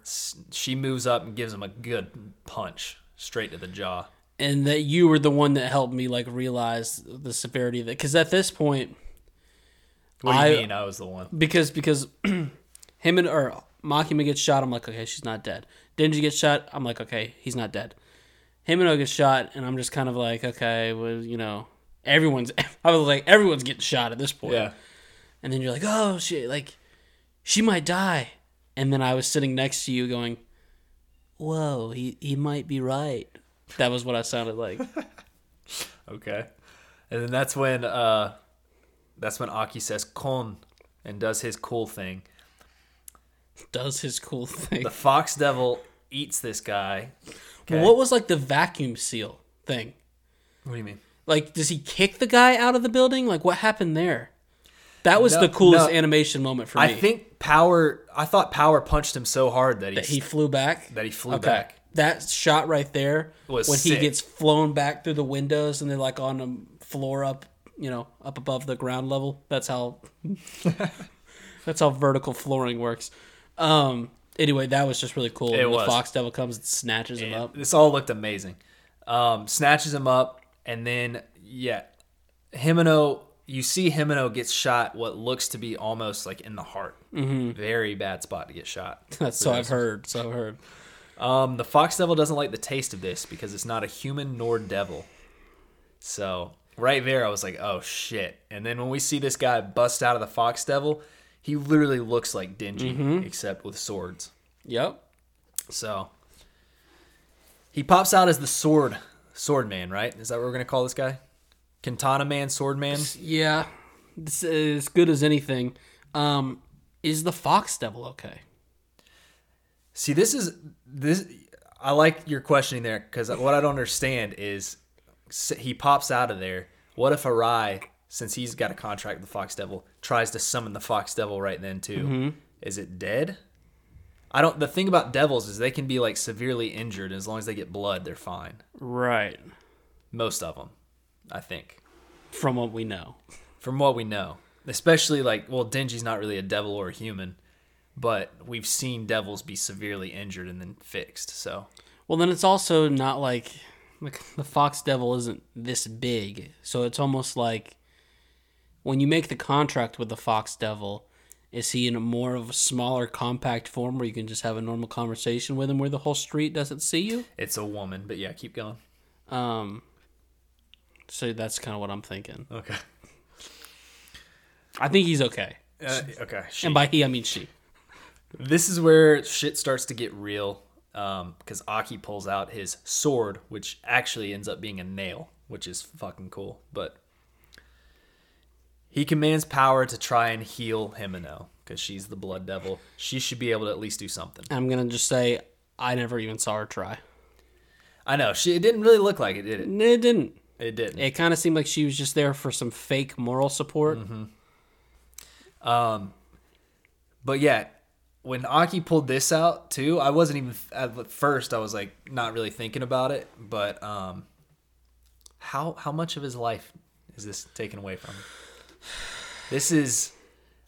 she moves up and gives him a good punch straight to the jaw. and that you were the one that helped me like realize the severity of it because at this point What do you I- mean? I was the one. because because him and or Makima gets shot i'm like okay she's not dead Denji gets shot i'm like okay he's not dead Himeno gets shot and i'm just kind of like okay well you know everyone's i was like everyone's getting shot at this point Yeah, and then you're like oh shit like she might die and then i was sitting next to you going whoa he, he might be right that was what i sounded like okay. And then that's when uh, that's when Aki says "kon" and does his cool thing. does his cool thing The Fox Devil eats this guy. Okay. What was like the vacuum seal thing? What do you mean? Like, does he kick the guy out of the building? Like, what happened there? That was No- the coolest no. animation moment for me. I think Power. I thought Power punched him so hard that he, that he flew back. that he flew Okay. back. That shot right there Was when he gets flown back through the windows and they're like on a floor up, you know, up above the ground level. That's how. that's how vertical flooring works. Um. Anyway, that was just really cool. It And was. The fox devil comes and snatches him up. This all looked amazing. Um, snatches him up, and then yeah, Himeno. You see Himeno gets shot. What looks to be almost like in the heart. Mm-hmm. Very bad spot to get shot. That's so I've heard. So I've heard. Um, the fox devil doesn't like the taste of this because it's not a human nor devil. So right there, I was like, "Oh shit!" And then when we see this guy bust out of the fox devil, he literally looks like Denji, except with swords. Yep. So he pops out as the sword sword man, right? Is that what we're gonna call this guy? Katana man, sword man. Yeah, it's as good as anything. Um, is the fox devil okay? See, this is this. I like your questioning there because what I don't understand is he pops out of there. What if Arai, since he's got a contract with the Fox Devil, tries to summon the Fox Devil right then too? Is it dead? I don't. The thing about devils is they can be like severely injured, and as long as they get blood, they're fine. Right. Most of them, I think. From what we know. from what we know. Especially like, well, Denji's not really a devil or a human, but we've seen devils be severely injured and then fixed. So Well, then it's also not like like the fox devil isn't this big, so it's almost like when you make the contract with the fox devil, Is he in a more of a smaller, compact form where you can just have a normal conversation with him, where the whole street doesn't see you? It's a woman, but yeah, keep going. Um, so that's kind of what I'm thinking. Okay. I think he's okay, Uh, okay. She. and by he I mean she. This is where shit starts to get real because Aki pulls out his sword, which actually ends up being a nail, which is fucking cool. But he commands power to try and heal Himeno because she's the blood devil. She should be able to at least do something. I'm gonna just say I never even saw her try. I know she. It didn't really look like it, did it? It didn't. It didn't. It kind of seemed like she was just there for some fake moral support. Um, But yeah, when Aki pulled this out too, I wasn't even at first. I was like not really thinking about it, but um, how how much of his life is this taken away from? him? This is,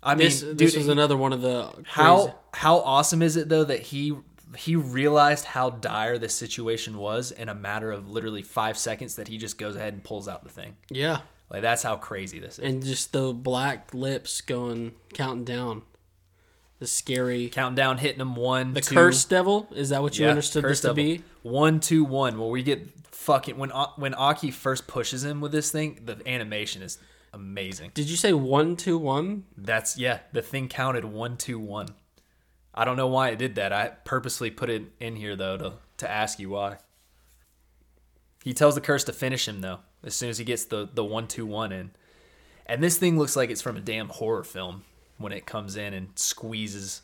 I mean, This, dude, this was another one of the how how awesome is it though that he he realized how dire this situation was in a matter of literally five seconds that he just goes ahead and pulls out the thing. yeah, Like that's how crazy this is. and just the black lips going counting down. The scary, Counting down, hitting him one, the two, cursed devil. Is that what you Yeah, understood this to Devil. be? One, two, one. Where we get fucking when when Aki first pushes him with this thing, the animation is amazing. Did you say one two one? That's yeah, the thing counted one, two, one. I don't know why it did that. I purposely put it in here though to to ask you why. He tells the curse to finish him though, as soon as he gets the the one, two, one in. And this thing looks like it's from a damn horror film when it comes in and squeezes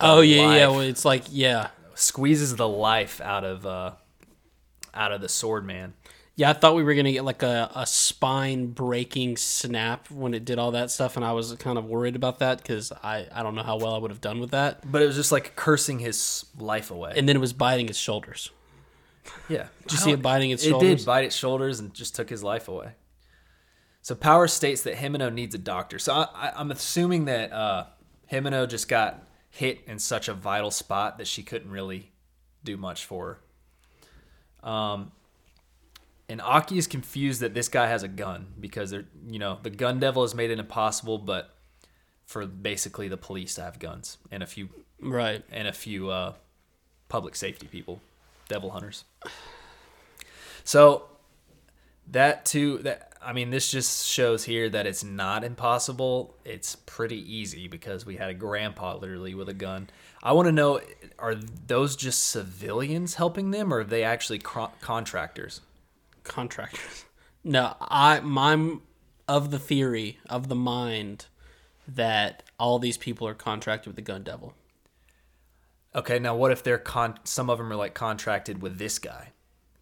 Oh yeah, yeah. Well, it's like yeah, squeezes the life out of uh out of the sword man. Yeah. I thought we were gonna get like a, a spine breaking snap when it did all that stuff, and I was kind of worried about that because I I don't know how well I would have done with that. But it was just like cursing his life away. And then it was biting its shoulders. yeah. Did you see it biting its It shoulders? did bite its shoulders and just took his life away. So Power states that Himeno needs a doctor. So I, I, I'm assuming that uh, Himeno just got hit in such a vital spot that she couldn't really do much for her. Um, and Aki is confused that this guy has a gun because they're, you know, the gun devil has made it impossible, but for basically the police to have guns and a few Right. and a few uh, public safety people, devil hunters. So that too, that I mean, this just shows here that it's not impossible. It's pretty easy because we had a grandpa literally with a gun. I want to know: are those just civilians helping them, or are they actually cro- contractors? Contractors. No, I I'm of the theory of the mind that all these people are contracted with the gun devil. Okay, now what if they're con? Some of them are like contracted with this guy.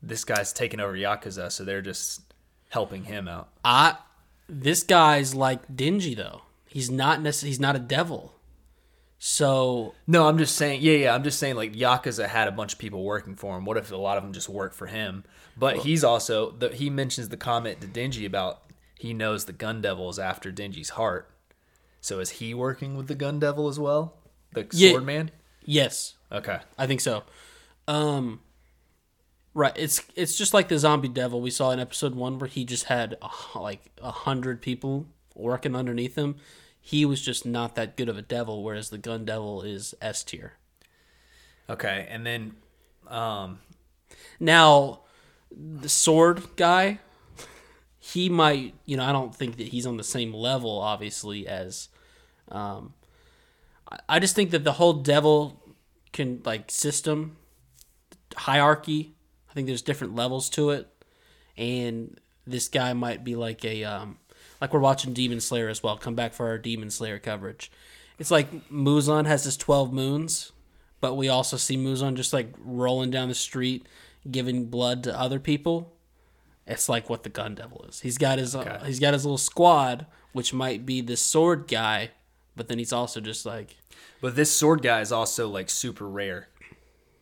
This guy's taking over Yakuza, so they're just helping him out. I this guy's like Denji though. He's not necess- he's not a devil. So No, I'm just saying. Yeah, yeah. I'm just saying. Like Yakuza had a bunch of people working for him. What if a lot of them just work for him? But he's also the, he mentions the comment to Denji about he knows the Gun Devil is after Denji's heart. So is he working with the Gun Devil as well? The Yeah. Sword Man. yes, Okay. I think so. Um right, it's it's just like the zombie devil we saw in episode 1 where he just had uh, like a 100 people working underneath him. He was just not that good of a devil whereas the gun devil is S tier. Okay. And then, um, Now, the sword guy, he might, you know, I don't think that he's on the same level, obviously, as. Um, I- just think that the whole devil can, like, system, hierarchy, I think there's different levels to it. And this guy might be like a, um, like we're watching Demon Slayer as well. Come back for our Demon Slayer coverage. It's like Muzan has his 12 moons, but we also see Muzan just like rolling down the street, giving blood to other people. It's like what the Gun Devil is. He's got his uh, he's got his little squad, which might be the sword guy, but then he's also just like but this sword guy is also like super rare.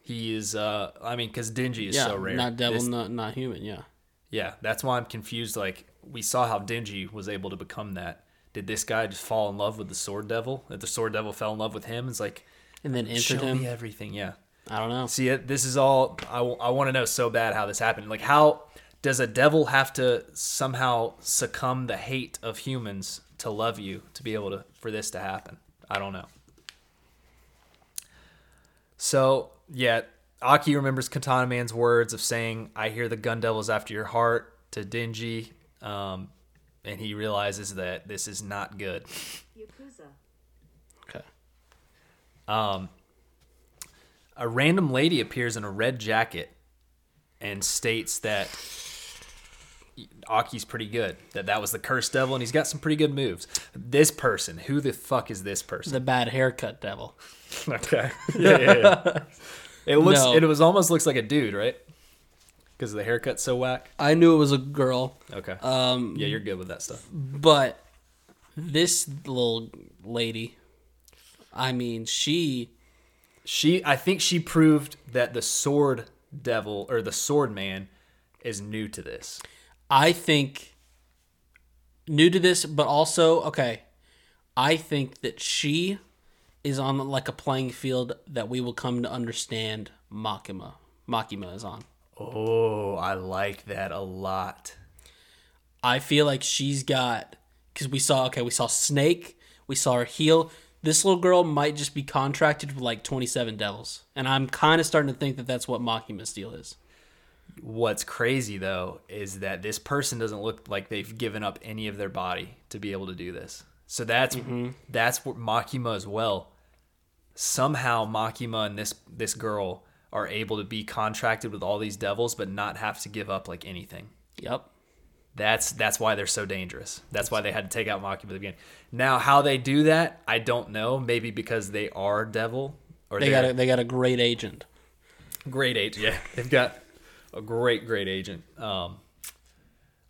He is. uh I mean, because Denji is yeah, so rare. not devil, This- not not human. Yeah, Yeah, that's why I'm confused. Like we saw how Denji was able to become that. Did this guy just fall in love with the Sword Devil? That the Sword Devil fell in love with him? It's like and then show entered him. me everything. Yeah. I don't know. See, it. this is all. I, want to know so bad how this happened. Like, how does a devil have to somehow succumb the hate of humans to love you to be able to for this to happen. I don't know. So yeah, Aki remembers Katana Man's words of saying, "I hear the gun devils after your heart" to Denji, um, and he realizes that this is not good. Yakuza. Okay. Um, a random lady appears in a red jacket and states that Aki's pretty good. That that was the cursed devil, and he's got some pretty good moves. This person, who the fuck is this person? The bad haircut devil. Okay. Yeah, yeah, yeah. It looks. No. It was almost looks like a dude, right? Because the haircut's so whack. I knew it was a girl, Okay. um, yeah, you're good with that stuff. but this little lady, I mean, she She, I think she proved that the sword devil or the sword man is new to this. I think new to this, but also okay. I think that she is on like a playing field that we will come to understand. Makima, Makima is on. Oh, I like that a lot. I feel like she's got because we saw okay, we saw Snake, we saw her heal. This little girl might just be contracted with like twenty seven devils, and I'm kind of starting to think that that's what Makima's deal is. What's crazy though is that this person doesn't look like they've given up any of their body to be able to do this. So that's mm-hmm. that's what Makima as well. Somehow Makima and this this girl are able to be contracted with all these devils, but not have to give up like anything. Yep. That's that's why they're so dangerous. That's why they had to take out Makima at the beginning. Now, how they do that, I don't know. Maybe because they are devil or They got a, they got a great agent. Great agent. Yeah, they've got a great, great agent. Um,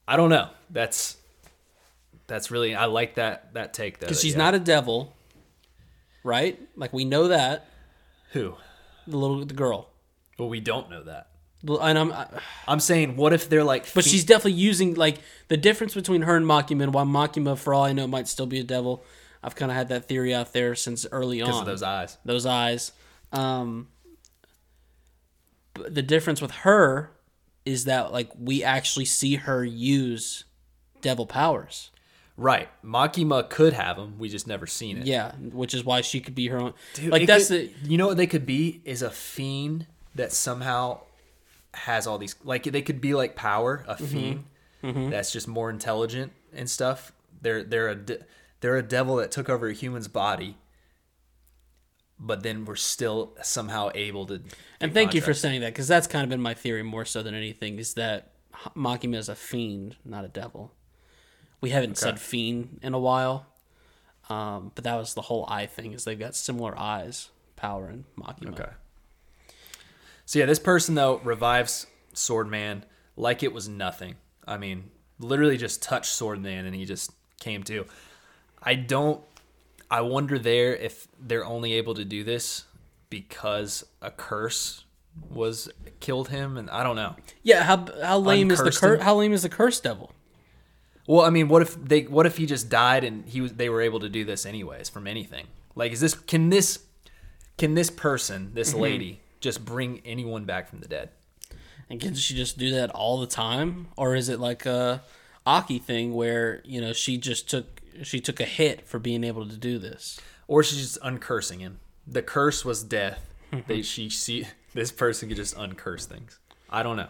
I don't know. That's that's really I like that that take though. Because she's yeah. not a devil, right? Like we know that who. the little the girl, But we don't know that. And I'm, I, I'm saying, what if they're like? but fe- she's definitely using like the difference between her and Makima. And while Makima, for all I know, might still be a devil. I've kind of had that theory out there since early on. because of those eyes. those eyes. Um, but the difference with her is that like we actually see her use devil powers. Right. Makima could have them. We just never seen it. Yeah, which is why she could be her own. Dude, like that's could- the you know what they could be is a fiend that somehow has all these like they could be like power a fiend that's just more intelligent and stuff they're they're a de- they're a devil that took over a human's body but then we're still somehow able to And thank you for saying that because that's kind of been my theory more so than anything is that Makima is a fiend, not a devil. We haven't said fiend in a while, um, but that was the whole eye thing. Is they've got similar eyes, power and Makima. Okay. So yeah, this person though revives Swordman like it was nothing. I mean, literally just touched Swordman and he just came to. I don't. I wonder there if they're only able to do this because a curse was killed him, and I don't know. Yeah, how how lame is the Uncursed cur- him? how lame is the curse devil? Well, I mean, what if they? What if he just died and he was? They were able to do this anyways from anything. Like, is this? Can this? Can this person, this mm-hmm. lady, just bring anyone back from the dead? And can she just do that all the time, or is it like a Aki thing where you know she just took she took a hit for being able to do this? or she's just uncursing him. The curse was death. they she see this person could just uncurse things. I don't know.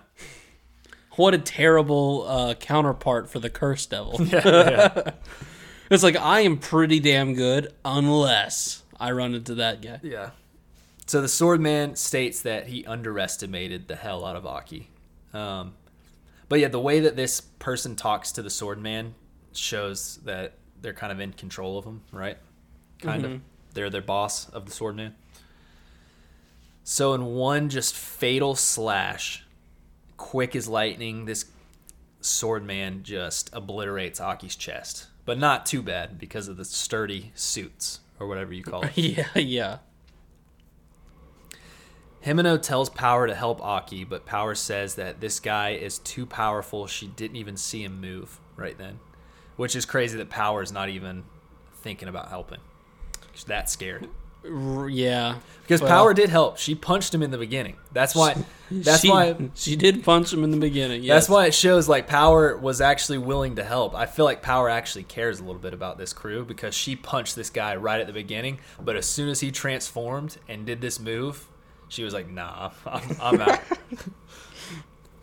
What a terrible uh, counterpart for the curse devil. Yeah, It's like I am pretty damn good unless I run into that guy. yeah. So the swordman states that he underestimated the hell out of Aki. Um, but yeah, the way that this person talks to the swordman shows that they're kind of in control of him, right? Kind of. They're their boss of the swordman. So in one just fatal slash, quick as lightning, this swordman just obliterates Aki's chest. But not too bad because of the sturdy suits or whatever you call it. Yeah, yeah. Himeno tells Power to help Aki, but Power says that this guy is too powerful. She didn't even see him move right then, which is crazy that Power is not even thinking about helping. She's that scared. Yeah. Because Well, Power did help. She punched him in the beginning. That's why. That's she, why. she did punch him in the beginning. Yes. That's why it shows like Power was actually willing to help. I feel like Power actually cares a little bit about this crew because she punched this guy right at the beginning, but as soon as he transformed and did this move, she was like, "Nah, I'm, I'm out."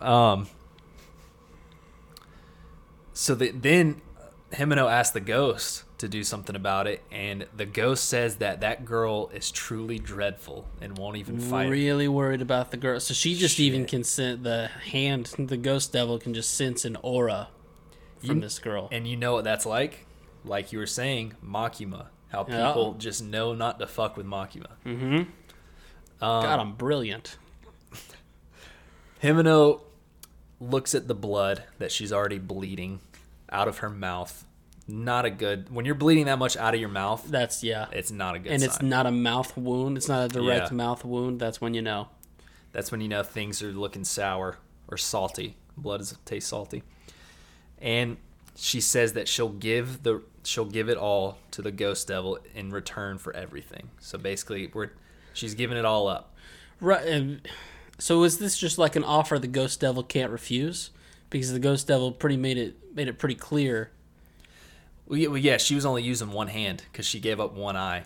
um. So the, then Himeno asked the ghost to do something about it, and the ghost says that that girl is truly dreadful and won't even fight. really worried about the girl. So she just even can sense the hand. The ghost devil can just sense an aura from You- this girl. And you know what that's like? Like you were saying, Makima. How Yeah. people just know not to fuck with Makima. Mm-hmm. Um, God, I'm brilliant. Himeno looks at the blood that she's already bleeding out of her mouth. Not a good. When you're bleeding that much out of your mouth, That's yeah. it's not a good and sign. it's not a mouth wound. It's not a direct Yeah. mouth wound. That's when you know. That's when you know things are looking sour or salty. Blood is tastes salty. And she says that she'll give the she'll give it all to the ghost devil in return for everything. So basically, we're she's giving it all up. Right. And so is this just like an offer the ghost devil can't refuse? Because the ghost devil pretty made it made it pretty clear. Well, yeah, well, yeah, she was only using one hand because she gave up one eye.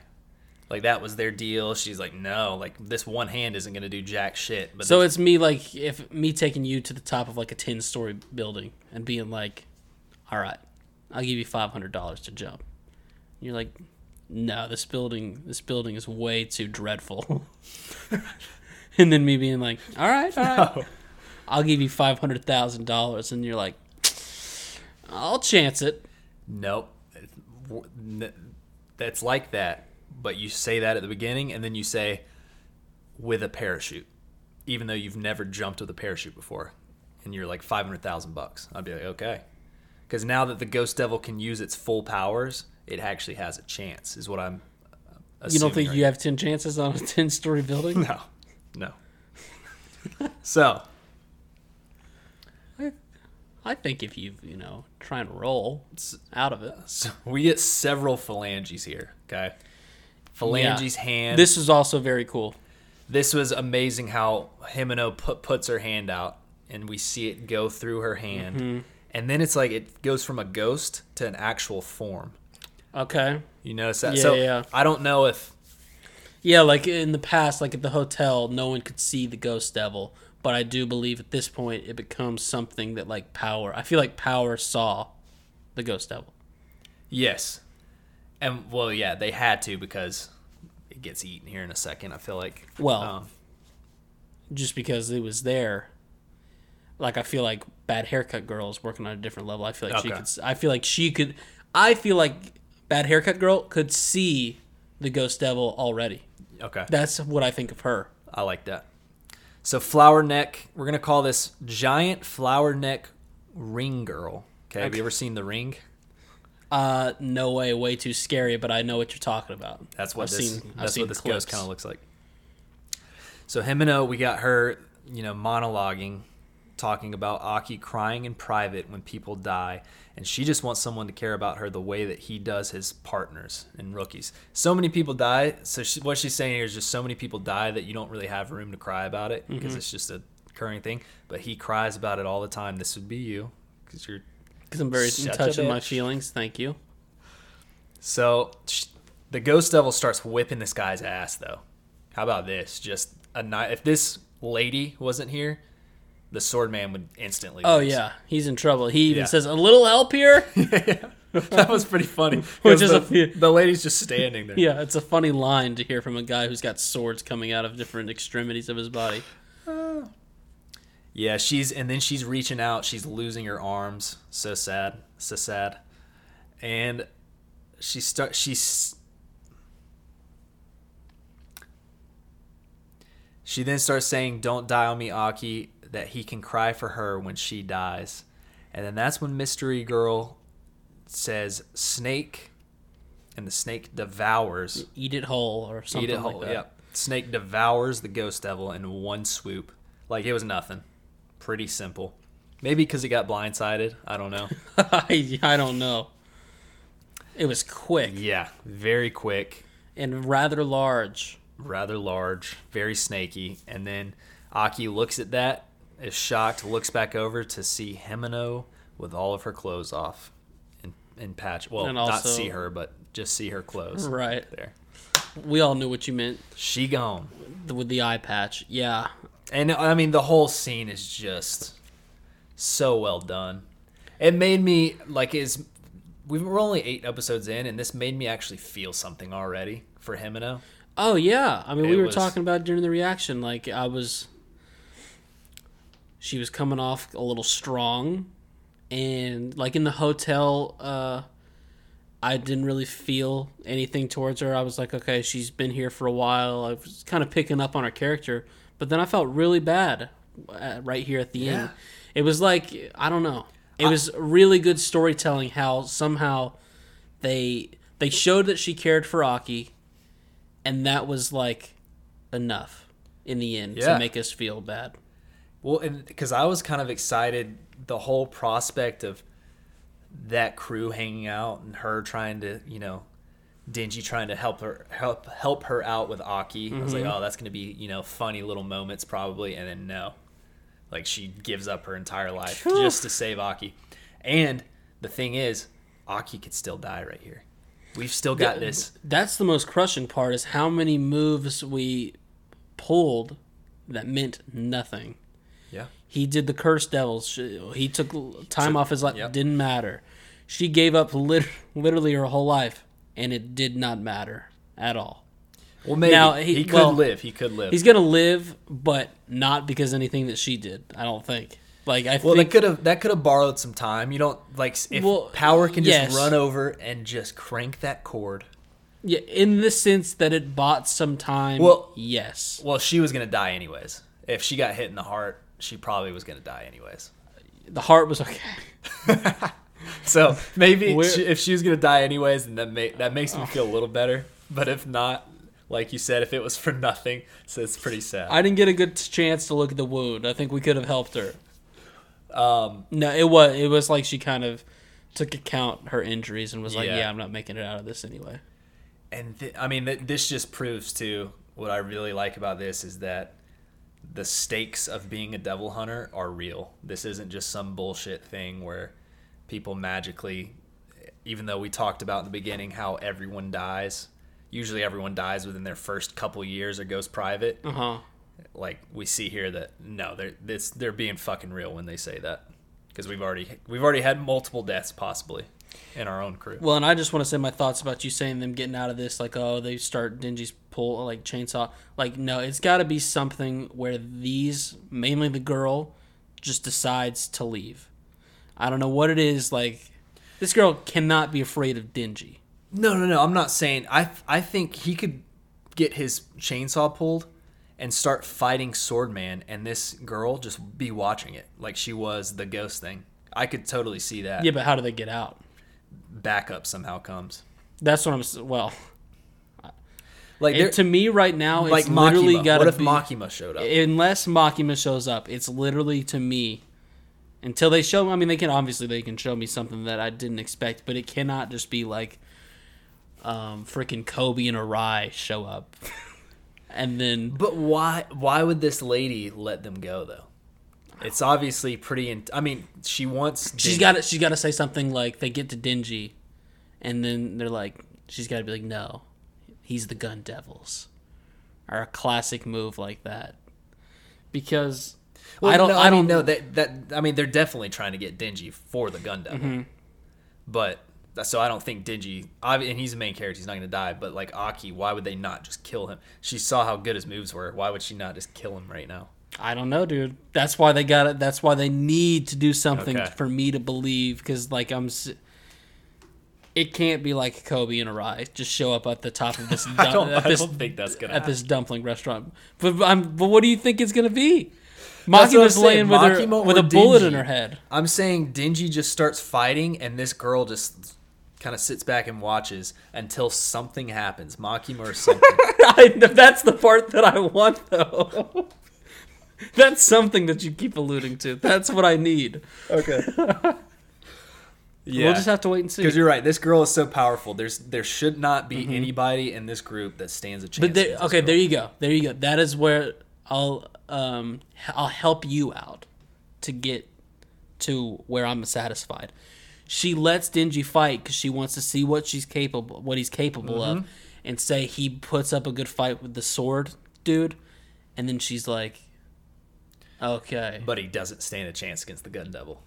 Like that was their deal. She's like, no, like this one hand isn't gonna do jack shit. But So it's me like if me taking you to the top of like a ten story building and being like, "All right, I'll give you five hundred dollars to jump." You're like, "No, this building, this building is way too dreadful." and then me being like, "All right, all right, No. I'll give you five hundred thousand dollars," and you're like, "I'll chance it." Nope. That's like that. But you say that at the beginning, and then you say with a parachute, even though you've never jumped with a parachute before, and you're like five hundred thousand bucks. I'd be like, okay, because now that the ghost devil can use its full powers, it actually has a chance. Is what I'm. uh, You don't think assuming you right have ten chances on a ten story building? No, no. so I think if you you know try and roll out of it. So we get several phalanges here. Okay, phalanges hand. This is also very cool. this was amazing how Himeno put puts her hand out, and we see it go through her hand, Mm-hmm. and then it's like it goes from a ghost to an actual form. Okay. You notice that? Yeah, so yeah. I don't know if Yeah, like in the past, like at the hotel, no one could see the ghost devil. But I do believe at this point it becomes something that like power. I feel like power saw the ghost devil. yes, and well, yeah, they had to because it gets eaten here in a second. I feel like Well, Um, just because it was there. Like I feel like bad haircut girl is working on a different level. I feel like she could. I feel like she could. I feel like bad haircut girl could see the ghost devil already. okay, That's what I think of her. I like that. So flower neck, we're gonna call this giant flower neck ring girl. Okay, have you ever seen the ring? Uh, no way, way too scary. But I know what you're talking about. That's what I've this. seen- I've that's seen what this clips. ghost kind of looks like. So Himeno, we got her, you know, monologuing, talking about Aki crying in private when people die, and she just wants someone to care about her the way that he does his partners and rookies. So many people die. So she, what she's saying here is just so many people die that you don't really have room to cry about it Mm-hmm. because it's just a occurring thing. But he cries about it all the time. This would be you because you're Because I'm very in touch with my feelings. Thank you. So sh- the ghost devil starts whipping this guy's ass, though. How about this? Just a night. If this lady wasn't here, the sword man would instantly. Oh lose. yeah, he's in trouble. He even Yeah. says a little help here. that was pretty funny. Which is the, a few- the lady's just standing there. yeah, it's a funny line to hear from a guy who's got swords coming out of different extremities of his body. Yeah, she's and then she's reaching out. She's losing her arms. So sad. So sad. And she start. She's. She then starts saying, "Don't die on me, Aki." That he can cry for her when she dies, and then that's when Mystery Girl says, "Snake," and the snake devours. Eat it whole or something Eat it like whole. that. Yep. Snake devours the ghost devil in one swoop. Like it was nothing. Pretty simple. Maybe because he got blindsided. I don't know. I, I don't know. It was quick. yeah, very quick. and rather large. rather large, very snaky. And then Aki looks at that, is shocked, looks back over to see Himeno with all of her clothes off and, in patch. Well, And not see her, but just see her clothes. Right. There. We all knew what you meant She gone. with the eye patch. Yeah. And I mean, the whole scene is just so well done. It made me like is we we're only eight episodes in, and this made me actually feel something already for Himeno. Oh yeah. I mean, we were was- talking about during the reaction. Like I was, she was coming off a little strong, and like in the hotel, uh, I didn't really feel anything towards her. I was like, okay, she's been here for a while. I was kind of picking up on her character, but then I felt really bad uh, right here at the end. It was like I don't know. It was really good storytelling. How somehow they they showed that she cared for Aki, and that was like enough in the end Yeah. to make us feel bad. Well, and because I was kind of excited, the whole prospect of that crew hanging out and her trying to, you know, Denji trying to help her help help her out with Aki. I was like, mm-hmm. oh, that's gonna be you know funny little moments probably, and then no, like she gives up her entire life just to save Aki. And the thing is, Aki could still die right here. We've still got this. That's the most crushing part is how many moves we pulled that meant nothing. He did the curse devils. She- He took time So- off his life. yep. Didn't matter. She gave up lit- literally her whole life, and it did not matter at all. Well, maybe Now, he, he- could well, live. He could live. He's gonna live, but not because anything that she did. I don't think. Like I Well, think that could have that could have borrowed some time. You don't like if Well, power can just yes. run over and just crank that cord. yeah, in the sense that it bought some time. Well- yes. Well, she was gonna die anyways. If she got hit in the heart, she probably was gonna die anyways. The heart was okay. So maybe she, if she was gonna die anyways, and that ma- that makes me feel a little better. But if not, like you said, if it was for nothing, so it's pretty sad. I didn't get a good chance to look at the wound. I think we could have helped her. Um, No, it was it was like she kind of took account her injuries and was like, Yeah. "Yeah, I'm not making it out of this anyway." and th- I mean, th- this just proves too what I really like about this is that the stakes of being a devil hunter are real. This isn't just some bullshit thing where people magically, even though we talked about in the beginning how everyone dies. Usually, everyone dies within their first couple years or goes private. Uh huh. Like we see here that no, they're this they're being fucking real when they say that because we've already we've already had multiple deaths possibly in our own crew. Well, and I just want to say my thoughts about you saying them getting out of this, like, oh, they start Denji's pull like chainsaw. Like, no, it's got to be something where these, mainly the girl, just decides to leave. I don't know what it is. Like, this girl cannot be afraid of Denji. No, no, no. I'm not saying. I I think he could get his chainsaw pulled and start fighting Swordman, and this girl just be watching it like she was the ghost thing. I could totally see that. Yeah, but how do they get out? Backup somehow comes. That's what I'm. Well, Like it, to me right now, it's like literally got What if be. Makima showed up? unless Makima shows up, it's literally to me until they show. I mean, they can obviously they can show me something that I didn't expect, but it cannot just be like, um, freaking Kobe and Arai show up, and then but why? Why would this lady let them go though? It's obviously pretty. In, I mean, she wants. she's Din- got to she's got to say something like they get to Denji, and then they're like she's got to be like no, he's the Gun Devils, or a classic move like that, because. Well, I don't. No, I don't mean, know that that. I mean, they're definitely trying to get Denji for the Gun Devil, Mm-hmm. but so I don't think Denji. And he's the main character; he's not going to die. But like Aki, why would they not just kill him? She saw how good his moves were. Why would she not just kill him right now? I don't know, dude. That's why they got it. That's why they need to do something Okay. for me to believe. Because like I'm, it can't be like Kobe and Arai just show up at the top of this. I don't. at I this, don't think that's gonna. at happen. this dumpling restaurant. But but I'm. But what do you think it's gonna be? That's what Makima's saying, laying with her with or a bullet in her head. I'm saying Denji just starts fighting, and this girl just kind of sits back and watches until something happens, Makima or something. I, that's the part that I want, though. that's something that you keep alluding to. That's what I need. okay. Yeah. We'll just have to wait and see. Because you're right, this girl is so powerful. There's there should not be anybody in this group that stands a chance. Mm-hmm. But there, okay, girl. there you go. There you go. That is where I'll um I'll help you out to get to where I'm satisfied. She lets Denji fight because she wants to see what she's capable, what he's capable Mm-hmm. of, and say he puts up a good fight with the sword dude, and then she's like, okay, but he doesn't stand a chance against the Gun Devil.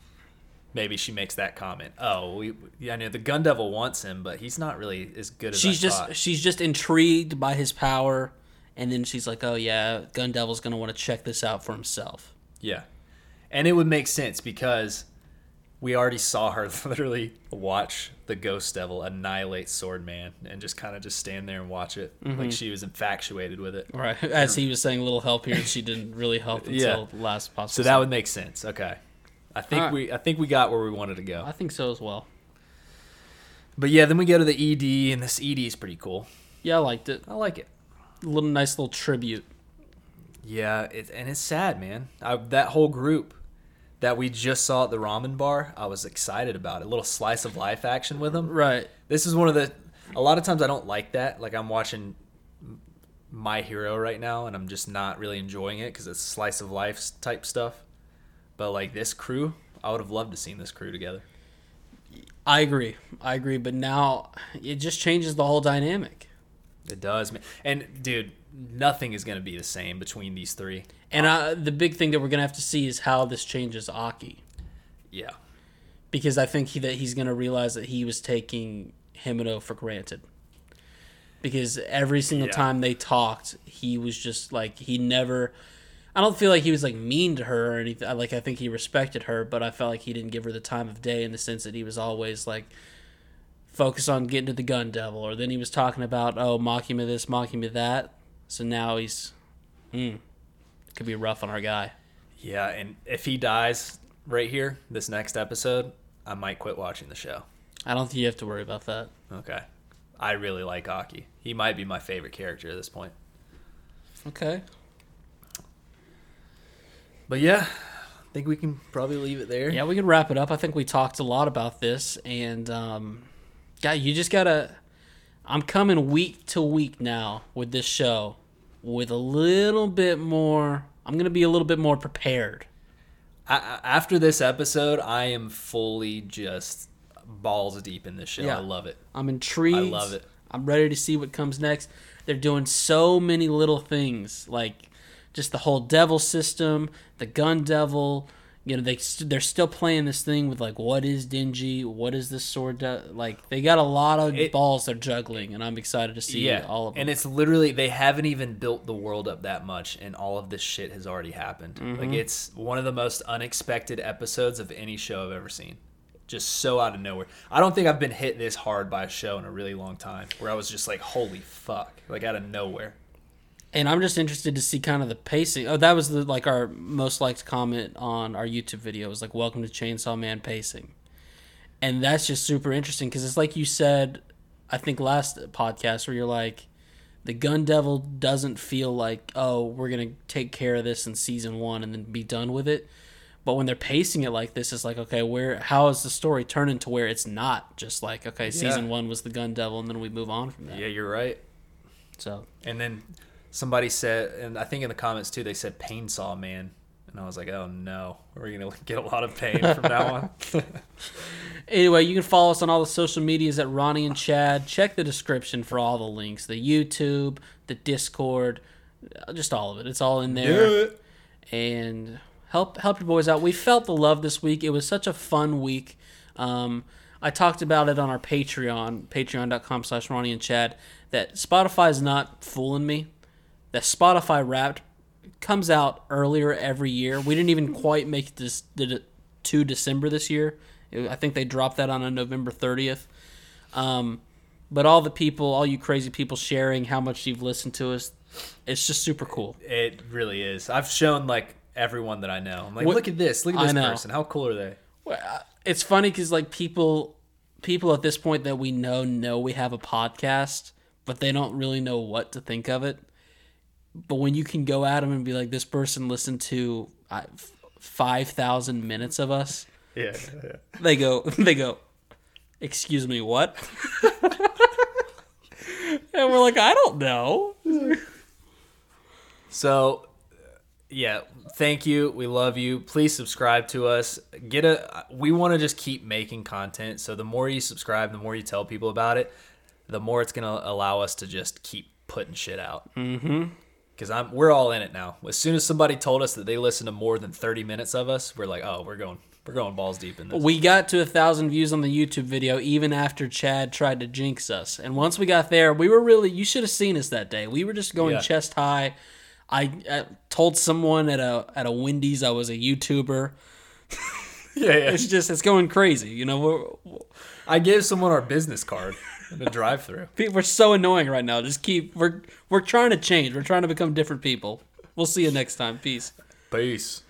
Maybe she makes that comment. Oh, we, yeah, I know the Gun Devil wants him, but he's not really as good as she's I just thought. she's just intrigued by his power, and then she's like, oh yeah, Gun Devil's gonna want to check this out for himself. Yeah. And it would make sense because we already saw her literally watch the Ghost Devil annihilate Swordman and just kind of just stand there and watch it. Mm-hmm. Like she was infatuated with it. Right. As he was saying, a little help here, and she didn't really help until Yeah. the last possible. So that would make sense. Okay. I think Alright. we I think we got where we wanted to go. I think so as well. But yeah, then we go to the ED and this ED is pretty cool. Yeah, I liked it. I like it. A little nice little tribute. Yeah, it, and it's sad, man. I, that whole group that we just saw at the ramen bar, I was excited about it. A little slice of life action with them. Right. This is one of the. A lot of times I don't like that. Like I'm watching My Hero right now, and I'm just not really enjoying it because it's slice of life type stuff. But like this crew, I would have loved to seen this crew together. I agree. I agree. But now it just changes the whole dynamic. It does, man. And dude, nothing is gonna be the same between these three. And uh, the big thing that we're gonna have to see is how this changes Aki, Yeah, because I think he, that he's gonna realize that he was taking Himeno for granted. Because every single Yeah. time they talked, he was just like he never. I don't feel like he was like mean to her or anything. Like I think he respected her, but I felt like he didn't give her the time of day in the sense that he was always like focused on getting to the gun devil. Or then he was talking about oh Makima this, Makima that. So now he's, hmm, could be rough on our guy. yeah. And if he dies right here, this next episode, I might quit watching the show. I don't think you have to worry about that. Okay. I really like Aki. He might be my favorite character at this point. Okay. But yeah, I think we can probably leave it there. Yeah, we can wrap it up. I think we talked a lot about this, and um, yeah, you just gotta. I'm coming week to week now with this show, with a little bit more. I'm gonna be a little bit more prepared. I- after this episode, I am fully just balls deep in this show. Yeah. I love it. I'm intrigued. I love it. I'm ready to see what comes next. They're doing so many little things, like just the whole devil system, the gun devil. You know, they st- they're still playing this thing with like, what is Denji? What is this sword? De-? Like, they got a lot of It- balls they're juggling, and I'm excited to see yeah, all of them. and it's literally they haven't even built the world up that much, and all of this shit has already happened. Mm-hmm. Like it's one of the most unexpected episodes of any show I've ever seen. Just so out of nowhere. I don't think I've been hit this hard by a show in a really long time. Where I was just like, "Holy fuck!" Like out of nowhere. And I'm just interested to see kind of the pacing. Oh, that was the like our most liked comment on our YouTube video was like, "Welcome to Chainsaw Man pacing," and that's just super interesting because it's like you said, I think last podcast where you're like, the Gun Devil doesn't feel like, oh, we're gonna take care of this in season one and then be done with it. But when they're pacing it like this, it's like, okay, where how is the story turning to where it's not just like, okay, season one was the Gun Devil, and then we move on from that. Yeah, you're right. So And then somebody said, and I think in the comments too, they said "Pain Saw Man," and I was like, "Oh no, we're gonna get a lot of pain from now on." Anyway, you can follow us on all the social medias at Ronny and Chad. Check the description for all the links the YouTube, the Discord, uh, just all of it. It's all in there. And help help your boys out. We felt the love this week. It was such a fun week. Um, I talked about it on our Patreon, patreon.com slash Ronny and Chad, that Spotify is not fooling me. That Spotify Wrapped comes out earlier every year. We didn't even quite make this, did it to December this year. It- I think they dropped that on a November 30th. Um, but all the people, all you crazy people sharing how much you've listened to us, it's just super cool. It really is. I've shown like everyone that I know. I'm like, What- look at this. Look at this person. How cool are they? Well, uh, It's funny because like people, people at this point that we know know we have a podcast, but they don't really know what to think of it. But when you can go at them and be like, "This person listened to five thousand minutes of us," Yeah. they go, they go, Excuse me, what? and we're like, I don't know. So, yeah, thank you. We love you. Please subscribe to us. Get a. We want to just keep making content. So the more you subscribe, the more you tell people about it, the more it's gonna allow us to just keep putting shit out. Mm-hmm. Because I'm, we're all in it now. As soon as somebody told us that they listen to more than 30 minutes of us, we're like, oh, we're going, we're going balls deep in this. We got to a thousand views on the YouTube video even after Chad tried to jinx us. And once we got there, we were really, you should have seen us that day. We were just going Yeah. chest high. I, I told someone at a at a Wendy's I was a YouTuber. yeah, yeah. It's just it's going crazy. You know, we're, I gave someone our business card the drive-through. We're so annoying right now. Just keep we're we're trying to change. We're trying to become different people. We'll see you next time. Peace. Peace.